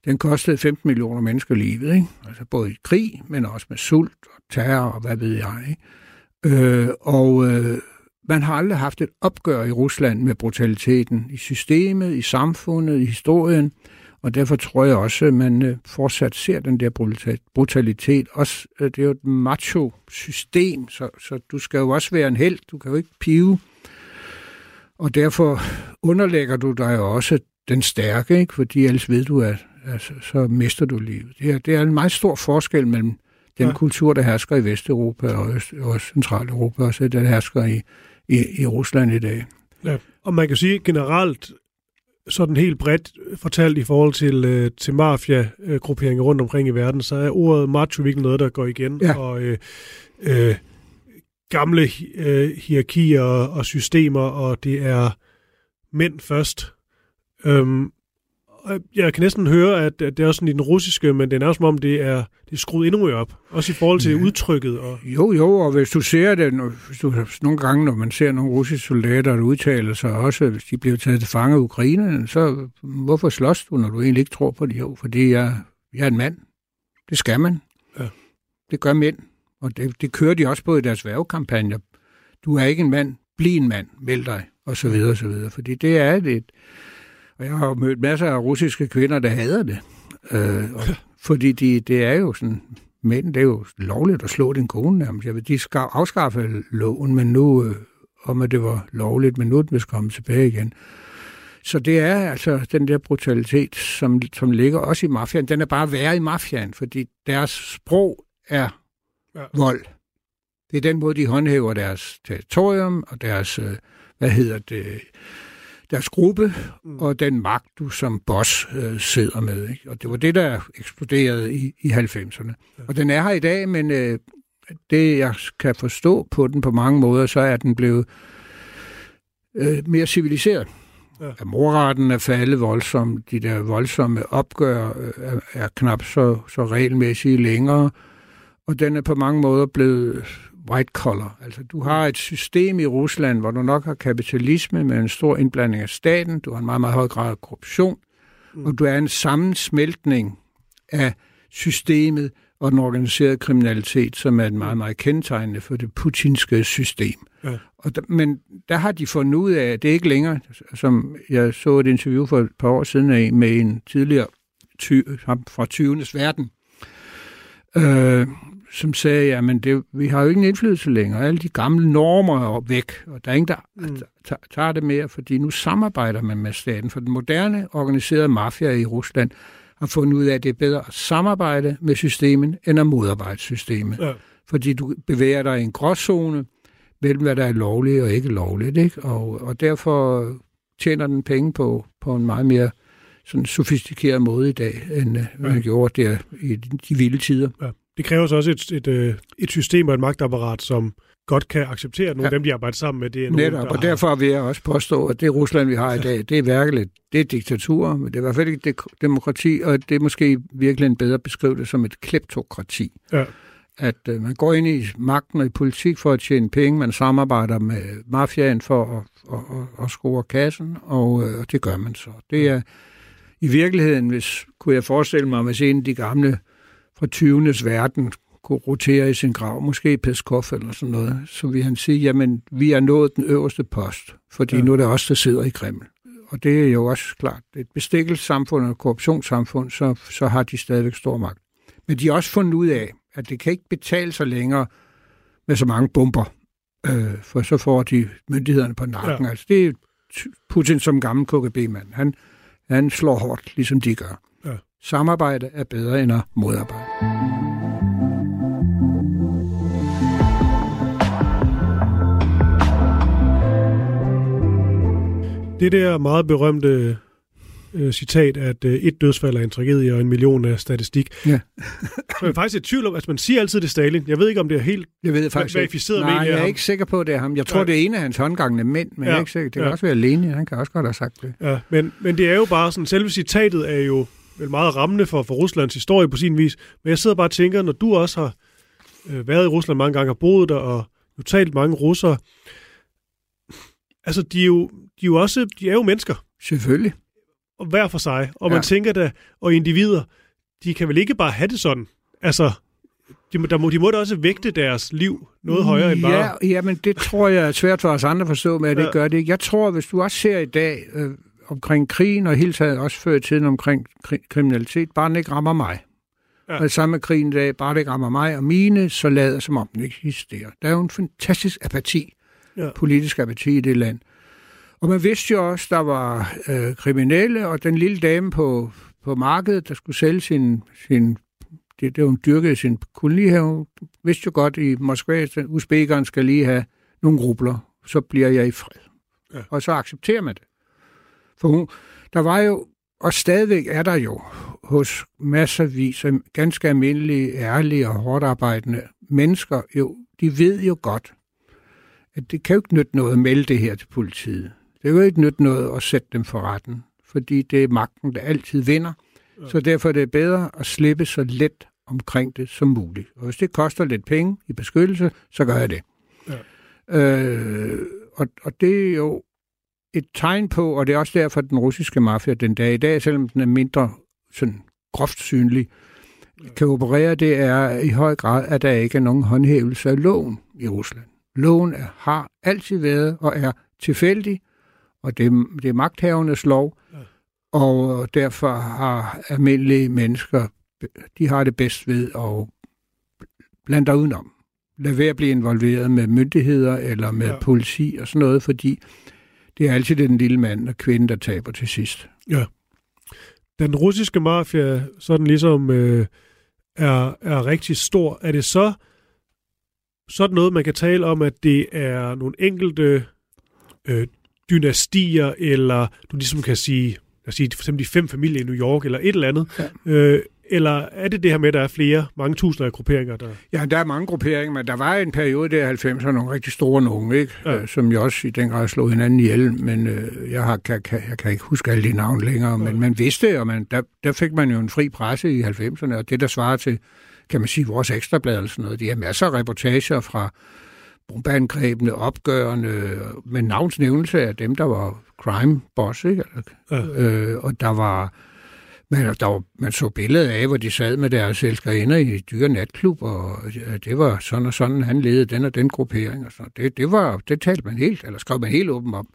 den kostede 15 millioner mennesker livet, ikke? Altså både i krig, men også med sult og terror og hvad ved jeg, ikke? Øh, og øh, man har aldrig haft et opgør i Rusland med brutaliteten i systemet, i samfundet, i historien, og derfor tror jeg også, at man øh, fortsat ser den der brutalitet. Også, øh, det er jo et macho-system, så, så du skal jo også være en held, du kan jo ikke pive. Og derfor underlægger du dig også den stærke, ikke? fordi ellers ved du, at altså, så mister du livet. Det er, det er en meget stor forskel mellem den ja. kultur, der hersker i Vesteuropa og, Øst, og Centraleuropa, også den hersker i, i, i Rusland i dag. Ja. Og man kan sige generelt, sådan helt bredt fortalt i forhold til, øh, til mafia-grupperinger rundt omkring i verden, så er ordet macho virkelig noget, der går igen. Ja. Og øh, øh, gamle øh, hierarkier og systemer, og det er mænd først. Øhm, jeg kan næsten høre, at det er også sådan i den russiske, men det er som om, det er, det er skruet endnu mere op. Også i forhold til ja. udtrykket. Og... Jo, jo, og hvis du ser det, hvis du, nogle gange, når man ser nogle russiske soldater, der udtaler sig også, hvis de bliver taget til fange af Ukraine, så hvorfor slås du, når du egentlig ikke tror på det? Jo, fordi jeg, jeg er en mand. Det skal man. Ja. Det gør mænd. Og det, det kører de også på i deres værvekampagner. Du er ikke en mand, bliv en mand, meld dig, og så videre, og så videre. Fordi det er et, og jeg har mødt masser af russiske kvinder, der hader det. Øh, og, fordi de, det er jo sådan, mænd, det er jo lovligt at slå din kone nærmest. Jeg ved, de skal afskaffe loven, men nu, øh, om at det var lovligt, men nu er den vist kommet tilbage igen. Så det er altså den der brutalitet, som, som ligger også i mafiaen. Den er bare værre i mafiaen, fordi deres sprog er ja. vold. Det er den måde, de håndhæver deres territorium og deres, øh, hvad hedder det, deres gruppe mm. og den magt, du som boss øh, sidder med. Ikke? Og det var det, der eksploderede i, i 90'erne. Ja. Og den er her i dag, men øh, det, jeg kan forstå på den på mange måder, så er den blevet øh, mere civiliseret. Ja. At morretten er faldet voldsomt. De der voldsomme opgør øh, er, er knap så, så regelmæssige længere. Og den er på mange måder blevet white collar. Altså, du har et system i Rusland, hvor du nok har kapitalisme med en stor indblanding af staten, du har en meget, meget høj grad af korruption, mm. og du er en sammensmeltning af systemet og den organiserede kriminalitet, som er et meget, meget kendetegnende for det putinske system. Ja. Og der, men der har de fundet ud af, at det ikke længere, som jeg så et interview for et par år siden af med en tidligere ty, fra 20. verden, øh, som sagde, at det, vi har jo ingen indflydelse længere. Alle de gamle normer er væk, og der er ingen, der mm. tager det mere, fordi nu samarbejder man med staten. For den moderne organiserede mafia i Rusland har fundet ud af, at det er bedre at samarbejde med systemet, end at modarbejde systemet. Ja. Fordi du bevæger dig i en gråzone mellem, hvad der er lovligt og ikke lovligt. Ikke? Og, og derfor tjener den penge på, på en meget mere sådan sofistikeret måde i dag, end øh, man ja. gjorde der i de vilde tider. Ja. Det kræver så også et, et, øh, et system og et magtapparat, som godt kan acceptere, at nogle ja. af dem, de arbejder sammen med, det er nogle, Netop, der og derfor vil jeg også påstå, at det Rusland, vi har i dag, det er virkelig det er diktatur, men det er i hvert fald ikke demokrati, og det er måske virkelig en bedre beskrive det som et kleptokrati. Ja. At uh, man går ind i magten og i politik for at tjene penge, man samarbejder med mafiaen for at, at, at, at score kassen, og, og det gør man så. Det er i virkeligheden, hvis kunne jeg forestille mig, hvis en af de gamle fra 20. verden kunne rotere i sin grav, måske Peskov eller sådan noget, så vil han sige, jamen, vi er nået den øverste post, fordi ja. nu er det os, der sidder i Kreml. Og det er jo også klart, et bestikkelsessamfund og et korruptionssamfund, så, så har de stadigvæk stor magt. Men de har også fundet ud af, at det kan ikke betale sig længere med så mange bomber, øh, for så får de myndighederne på nakken. Ja. Altså, det er Putin som gammel KGB-mand. Han, han slår hårdt, ligesom de gør. Samarbejde er bedre end at modarbejde. Det der meget berømte øh, citat, at øh, et dødsfald er en tragedie, og en million er statistik. Ja. så er faktisk i tvivl om, at altså, man siger altid det Stalin. Jeg ved ikke, om det er helt jeg ved faktisk verificeret Nej, jeg er ham. ikke sikker på, at det er ham. Jeg tror, ja. det er en af hans håndgangende mænd, men ja. jeg er ikke sikker. Det kan ja. også være alene. Han kan også godt have sagt det. Ja, men, men det er jo bare sådan, selve citatet er jo vel meget rammende for, for Ruslands historie på sin vis. Men jeg sidder bare og tænker, når du også har øh, været i Rusland mange gange, har boet der, og nu talt mange russere, altså de er jo, de er jo også, de er jo mennesker. Selvfølgelig og hver for sig. Og ja. man tænker da, og individer, de kan vel ikke bare have det sådan? Altså, de, der må, de må da også vægte deres liv noget højere end bare... Ja, men det tror jeg er svært for os andre at forstå med, at det ja. gør det ikke. Jeg tror, hvis du også ser i dag øh, omkring krigen, og hele taget også før i tiden omkring kri- kriminalitet, bare den ikke rammer mig. Ja. Og samme med krigen i dag, bare det ikke rammer mig og mine, så lader som om den ikke eksisterer. Der er jo en fantastisk apati, ja. politisk apati i det land. Og man vidste jo også, der var øh, kriminelle, og den lille dame på, på markedet, der skulle sælge sin, sin det, det hun dyrkede sin kolonihave, vidste jo godt i Moskva, at usbekeren skal lige have nogle rubler, så bliver jeg i fred. Ja. Og så accepterer man det. For hun, der var jo, og stadigvæk er der jo hos masservis af ganske almindelige, ærlige og hårdt arbejdende mennesker, jo, de ved jo godt, at det kan jo ikke nytte noget at melde det her til politiet. Det er jo ikke nyt noget at sætte dem for retten, fordi det er magten, der altid vinder. Ja. Så derfor er det bedre at slippe så let omkring det som muligt. Og hvis det koster lidt penge i beskyttelse, så gør jeg det. Ja. Øh, og, og det er jo et tegn på, og det er også derfor, at den russiske mafia den dag i dag, selvom den er mindre sådan groft synlig, kan operere, det er i høj grad, at der ikke er nogen håndhævelse af loven i Rusland. Loven er, har altid været og er tilfældig, og det, det er magthavernes lov, og derfor har almindelige mennesker, de har det bedst ved at blande dig udenom. Lad være at blive involveret med myndigheder eller med ja. politi og sådan noget, fordi det er altid den lille mand og kvinde, der taber til sidst. Ja. Den russiske mafia, sådan ligesom øh, er, er rigtig stor, er det så sådan noget, man kan tale om, at det er nogle enkelte øh, dynastier, eller du ligesom kan sige, lad os sige for eksempel de fem familier i New York, eller et eller andet. Ja. Øh, eller er det det her med, at der er flere, mange tusinder af grupperinger? Der... Ja, der er mange grupperinger, men der var en periode der i 90'erne, nogle rigtig store nogen, ikke? Ja. Øh, som jo også i den grad slog hinanden ihjel, men øh, jeg, har, kan, kan, jeg kan ikke huske alle de navne længere, ja. men man vidste, og man, der, der fik man jo en fri presse i 90'erne, og det der svarer til, kan man sige, vores ekstrablad eller sådan noget, de har masser af reportager fra bombangrebene, opgørende, med navnsnævnelse af dem, der var crime boss, ikke? Ja. Øh, og der var, man, der var, man så billedet af, hvor de sad med deres elskerinder i dyre natklub, og det var sådan og sådan, han ledede den og den gruppering. Og så. Det, det, var, det talte man helt, eller skrev man helt åben om,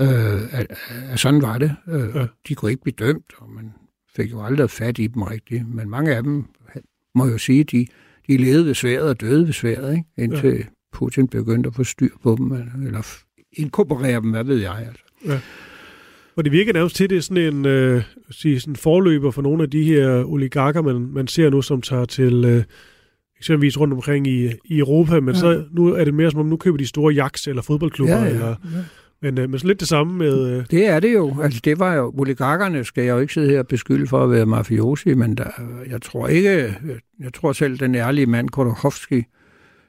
øh, at, at sådan var det. Øh, ja. De kunne ikke blive dømt, og man fik jo aldrig fat i dem rigtigt, men mange af dem, må jo sige, de, de levede ved sværet og døde ved sværet, ikke? indtil ja. Putin begyndte at få styr på dem, eller inkorporere dem, hvad ved jeg. Altså. Ja. Og det virker nærmest til, det er sådan en øh, sige, sådan forløber for nogle af de her oligarker, man, man ser nu, som tager til øh, eksempelvis rundt omkring i, i Europa, men ja. så nu er det mere som om, nu køber de store jaks eller fodboldklubber, ja, ja, eller, ja. Men, øh, men så lidt det samme med... Øh... Det er det jo. Altså, det var jo... Oligarkerne skal jeg jo ikke sidde her og beskylde for at være mafiosi, men der, jeg tror ikke... Jeg tror selv, den ærlige mand, Khodorkovsky,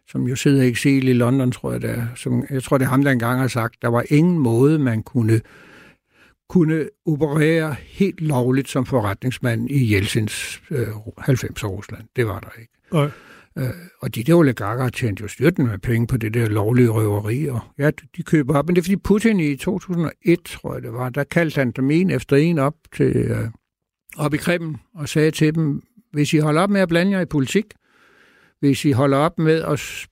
som jo sidder i eksil i London, tror jeg det er, som, jeg tror, det er ham, der engang har sagt, der var ingen måde, man kunne kunne operere helt lovligt som forretningsmand i Jelsins øh, 90 år Rusland. Det var der ikke. Nej. Øh, og de der oligarker har tjent jo styrten med penge på det der lovlige røveri. Og, ja, de køber op. Men det er fordi Putin i 2001, tror jeg det var, der kaldte han dem en efter en op, til, øh, op i Kreml og sagde til dem, hvis I holder op med at blande jer i politik, hvis I holder op med at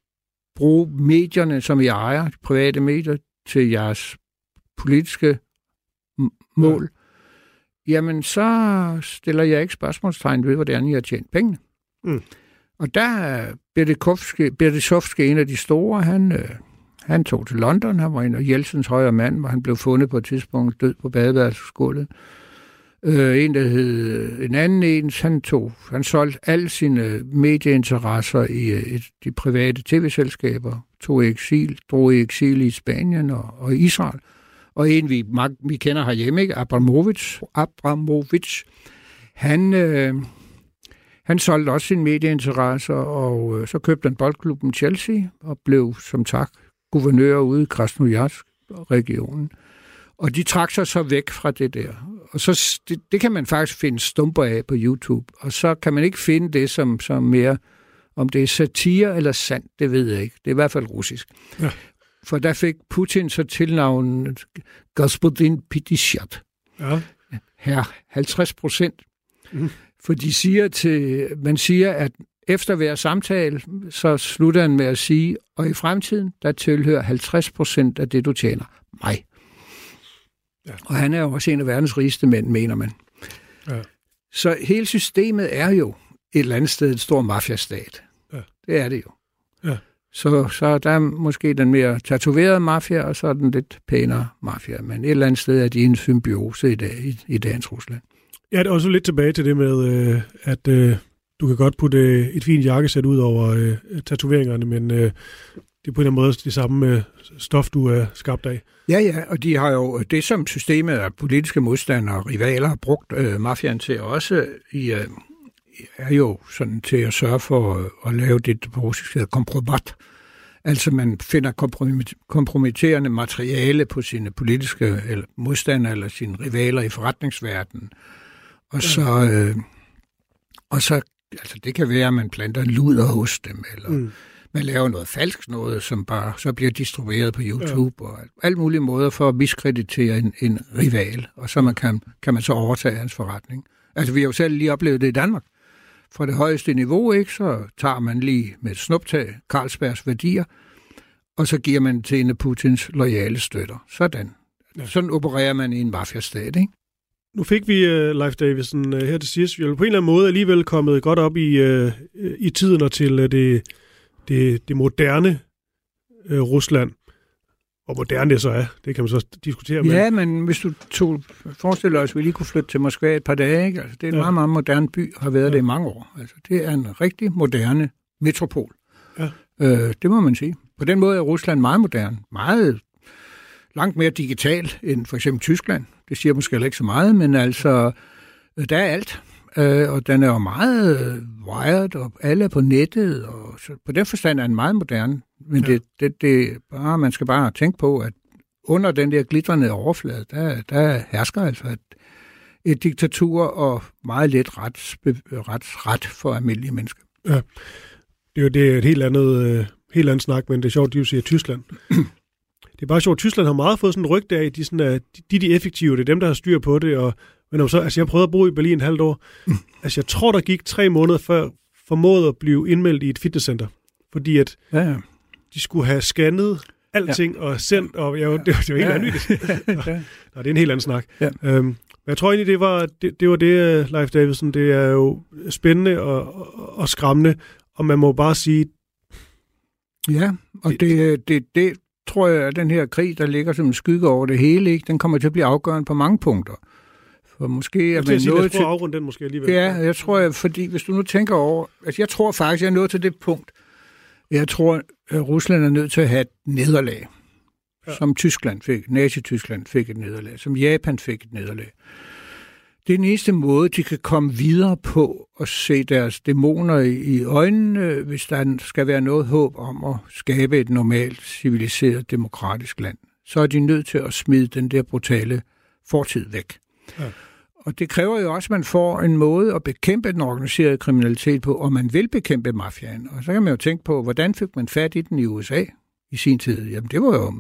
bruge medierne, som I ejer, de private medier, til jeres politiske mål, ja. jamen så stiller jeg ikke spørgsmålstegn ved, hvordan I har tjent pengene. Mm. Og der Berdikovski, en af de store, han, øh, han tog til London, han var en af Jelsens højre mand, hvor han blev fundet på et tidspunkt død på badeværelsesgulvet. Øh, en, der hed en anden en, han tog, han solgte alle sine medieinteresser i øh, et, de private tv-selskaber, tog i eksil, drog i eksil i Spanien og, og Israel. Og en, vi, vi kender herhjemme, ikke? Abramovic, Abramovic han, øh, han solgte også sin medieinteresse, og øh, så købte han boldklubben Chelsea og blev som tak guvernør ude i Krasnojarsk-regionen. Og de trak sig så væk fra det der. Og så, det, det kan man faktisk finde stumper af på YouTube. Og så kan man ikke finde det som, som mere, om det er satire eller sandt, det ved jeg ikke. Det er i hvert fald russisk. Ja. For der fik Putin så tilnavnet Gospodin Pitishat. Ja. Her 50 procent. Mm. For de siger til, man siger, at efter hver samtale, så slutter han med at sige, og i fremtiden, der tilhører 50 procent af det, du tjener, mig. Ja. Og han er jo også en af verdens rigeste mænd, mener man. Ja. Så hele systemet er jo et eller andet sted en stor mafiastat. Ja. Det er det jo. Ja. Så, så der er måske den mere tatoverede mafia, og så den lidt pænere mafia. Men et eller andet sted er de en symbiose i, dag, i, i dagens Rusland. Ja, det er også lidt tilbage til det med, øh, at øh, du kan godt putte øh, et fint jakkesæt ud over øh, tatoveringerne, men øh, det er på en eller anden måde det samme øh, stof, du er skabt af. Ja, ja, og de har jo det, som systemet af politiske modstandere og rivaler har brugt øh, mafiaen til også i, øh, er jo sådan til at sørge for at, at lave det, på russisk hedder kompromat. Altså man finder kompromitterende materiale på sine politiske eller modstandere eller sine rivaler i forretningsverdenen. Og så, øh, og så altså det kan være, at man planter en luder hos dem, eller mm. man laver noget falsk noget, som bare så bliver distribueret på YouTube, ja. og alt mulige måder for at miskreditere en, en rival, og så man kan, kan man så overtage hans forretning. Altså vi har jo selv lige oplevet det i Danmark. Fra det højeste niveau, ikke, så tager man lige med et snuptag Carlsbergs værdier, og så giver man til en af Putins loyale støtter. Sådan. Ja. Sådan opererer man i en mafiastat, ikke? Nu fik vi uh, Leif Davidsen uh, her til sidst. Vi er på en eller anden måde alligevel kommet godt op i, uh, i tiden og til uh, det, det, det moderne uh, Rusland. Hvor moderne det så er, det kan man så diskutere. Ja, men hvis du tog, forestiller os, at vi lige kunne flytte til Moskva et par dage, ikke? Altså, det er en ja. meget, meget moderne by, har været ja. det i mange år. Altså, det er en rigtig moderne metropol. Ja. Uh, det må man sige. På den måde er Rusland meget moderne, meget langt mere digital end for eksempel Tyskland. Det siger måske ikke så meget, men altså, øh, der er alt. Øh, og den er jo meget øh, wired, og alle er på nettet, og så på den forstand er den meget moderne. Men ja. det, det, det, bare, man skal bare tænke på, at under den der glitrende overflade, der, der hersker altså et, et diktatur og meget let rets, rets, ret for almindelige mennesker. Ja. Det er jo det er et helt andet, helt andet snak, men det er sjovt, at du siger Tyskland. det er bare sjovt, Tyskland har meget fået sådan en rygte af, de, sådan, at de, de er effektive, det er dem, der har styr på det, og men så, altså jeg prøvede at bo i Berlin en halvt år. altså jeg tror, der gik tre måneder før formåede at blive indmeldt i et fitnesscenter. Fordi at ja, ja. de skulle have scannet alting ja. og sendt, og ja, det, det var helt ja. ja. Nå, det er en helt anden snak. Ja. Øhm, men jeg tror egentlig, det var det, det, var det Leif Davidsen. Det er jo spændende og, og, og skræmmende, og man må bare sige... Ja, og det, det, det tror jeg, at den her krig, der ligger som en skygge over det hele, ikke, den kommer til at blive afgørende på mange punkter. For måske er man sige, nået til... At den måske alligevel. Ja, jeg tror, at fordi hvis du nu tænker over... Altså, jeg tror faktisk, jeg er nået til det punkt. Jeg tror, at Rusland er nødt til at have et nederlag. Ja. Som Tyskland fik, Nazi-Tyskland fik et nederlag. Som Japan fik et nederlag. Det er den eneste måde, de kan komme videre på og se deres dæmoner i øjnene, hvis der skal være noget håb om at skabe et normalt, civiliseret, demokratisk land. Så er de nødt til at smide den der brutale fortid væk. Ja. Og det kræver jo også, at man får en måde at bekæmpe den organiserede kriminalitet på, og man vil bekæmpe mafiaen. Og så kan man jo tænke på, hvordan fik man fat i den i USA i sin tid? Jamen, det var jo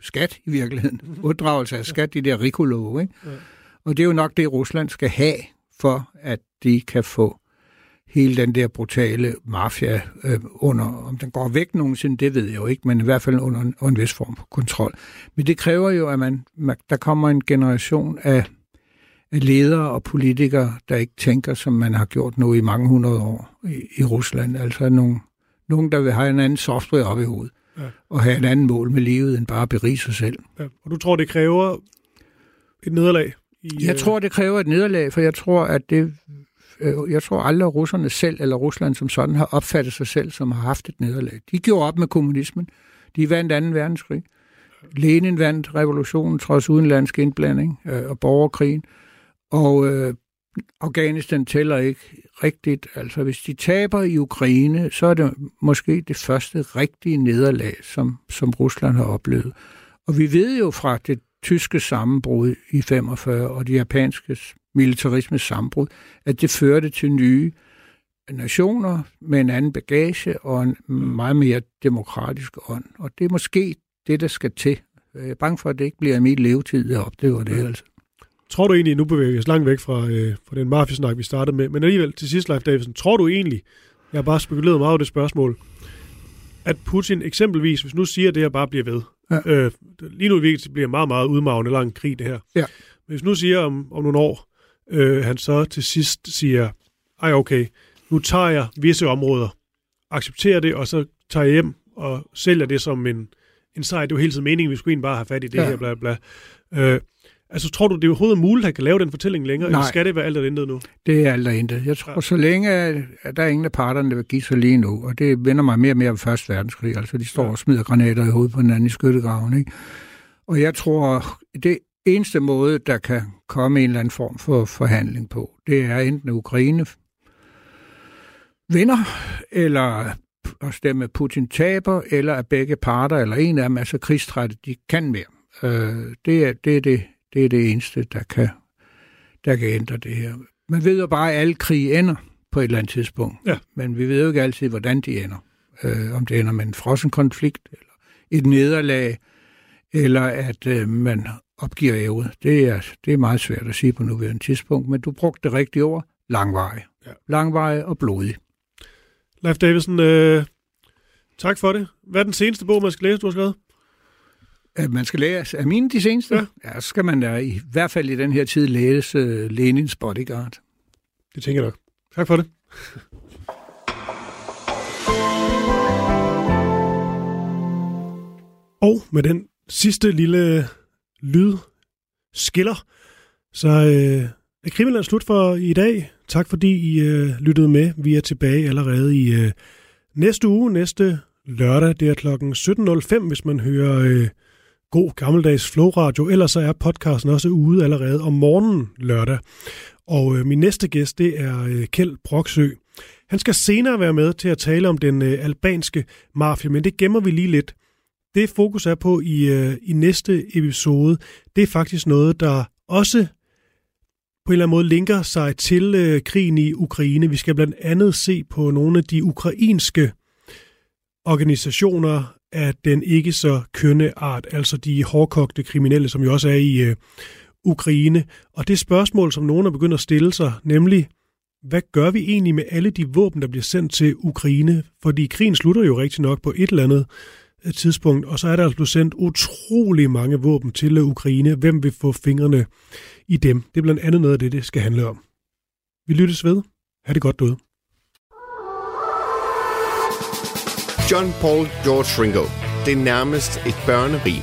skat i virkeligheden. Uddragelse af skat, de der rikolove, ikke? Ja. Og det er jo nok det, Rusland skal have, for at de kan få hele den der brutale mafia øh, under. Om den går væk nogensinde, det ved jeg jo ikke, men i hvert fald under en, under en vis form for kontrol. Men det kræver jo, at man, der kommer en generation af ledere og politikere, der ikke tænker, som man har gjort nu i mange hundrede år i, i Rusland. Altså nogen, nogen, der vil have en anden software op i hovedet. Ja. Og have en anden mål med livet, end bare at berige sig selv. Ja. Og du tror, det kræver et nederlag i, jeg øh, tror, det kræver et nederlag, for jeg tror, at det, øh, jeg tror aldrig, at russerne selv, eller Rusland som sådan, har opfattet sig selv, som har haft et nederlag. De gjorde op med kommunismen. De vandt 2. verdenskrig. Lenin vandt revolutionen trods udenlandsk indblanding øh, og borgerkrigen. Og øh, Afghanistan tæller ikke rigtigt. Altså, hvis de taber i Ukraine, så er det måske det første rigtige nederlag, som, som Rusland har oplevet. Og vi ved jo fra det tyske sammenbrud i 45 og de japanske militarismes sammenbrud, at det førte til nye nationer med en anden bagage og en meget mere demokratisk ånd. Og det er måske det, der skal til. Jeg er bange for, at det ikke bliver min levetid, jeg oplever det. Altså. Tror du egentlig, nu bevæger vi os langt væk fra, øh, fra den mafiasnak, vi startede med, men alligevel til sidst, Leif Davidsen, tror du egentlig, jeg har bare spekuleret meget over det spørgsmål, at Putin eksempelvis, hvis nu siger, at det her bare bliver ved, ja. øh, lige nu det bliver meget, meget udmagende lang krig, det her. Ja. Men hvis nu siger om, om nogle år, øh, han så til sidst siger, ej okay, nu tager jeg visse områder, accepterer det, og så tager jeg hjem og sælger det som en, en sejr. Det er jo hele tiden meningen, vi skulle egentlig bare have fat i det ja. her, bla bla. Øh, Altså, tror du, det er overhovedet muligt, at han kan lave den fortælling længere, Nej. eller skal det være alt eller intet nu? Det er alt eller intet. Jeg tror, ja. så længe at der er ingen af parterne, der vil give sig lige nu, og det vender mig mere og mere om Første Verdenskrig, altså de står ja. og smider granater i hovedet på hinanden i skyttegraven, ikke? Og jeg tror, det eneste måde, der kan komme en eller anden form for forhandling på, det er enten Ukraine vinder, eller at stemme Putin taber, eller at begge parter, eller en af dem er så krigstrætte, de kan mere. Øh, det, er, det er det det er det eneste, der kan, der kan ændre det her. Man ved jo bare, at alle krige ender på et eller andet tidspunkt. Ja. Men vi ved jo ikke altid, hvordan de ender. Øh, om det ender med en frossen konflikt, eller et nederlag, eller at øh, man opgiver ævet. Det er, det er meget svært at sige på nuværende tidspunkt, men du brugte det rigtige ord. Langvej. Ja. Langvej og blodig. Leif Davidsen, øh, tak for det. Hvad er den seneste bog, man skal læse, du har skrevet? At man skal læse af mine de seneste? Ja. ja, så skal man da i hvert fald i den her tid læse uh, Lenins Bodyguard. Det tænker jeg nok. Tak for det. Og med den sidste lille lyd skiller, så øh, er Krimiland slut for i dag. Tak fordi I øh, lyttede med. Vi er tilbage allerede i øh, næste uge, næste lørdag. Det er klokken 17.05, hvis man hører øh, god gammeldags flowradio. Ellers så er podcasten også ude allerede om morgenen lørdag. Og øh, min næste gæst, det er øh, Kjeld Broksø. Han skal senere være med til at tale om den øh, albanske mafia, men det gemmer vi lige lidt. Det fokus er på i, øh, i næste episode, det er faktisk noget, der også på en eller anden måde linker sig til øh, krigen i Ukraine. Vi skal blandt andet se på nogle af de ukrainske organisationer, af den ikke så kønne art, altså de hårdkogte kriminelle, som jo også er i øh, Ukraine. Og det spørgsmål, som nogen er begyndt at stille sig, nemlig, hvad gør vi egentlig med alle de våben, der bliver sendt til Ukraine? Fordi krigen slutter jo rigtig nok på et eller andet øh, tidspunkt, og så er der altså blevet sendt utrolig mange våben til øh, Ukraine. Hvem vil få fingrene i dem? Det er blandt andet noget af det, det skal handle om. Vi lyttes ved. Ha' det godt derude. John Paul George Ringo. Det er nærmest et børnerim.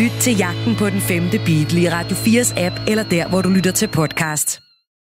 Lyt til jagten på den femte Beatle i Radio 4's app eller der, hvor du lytter til podcast.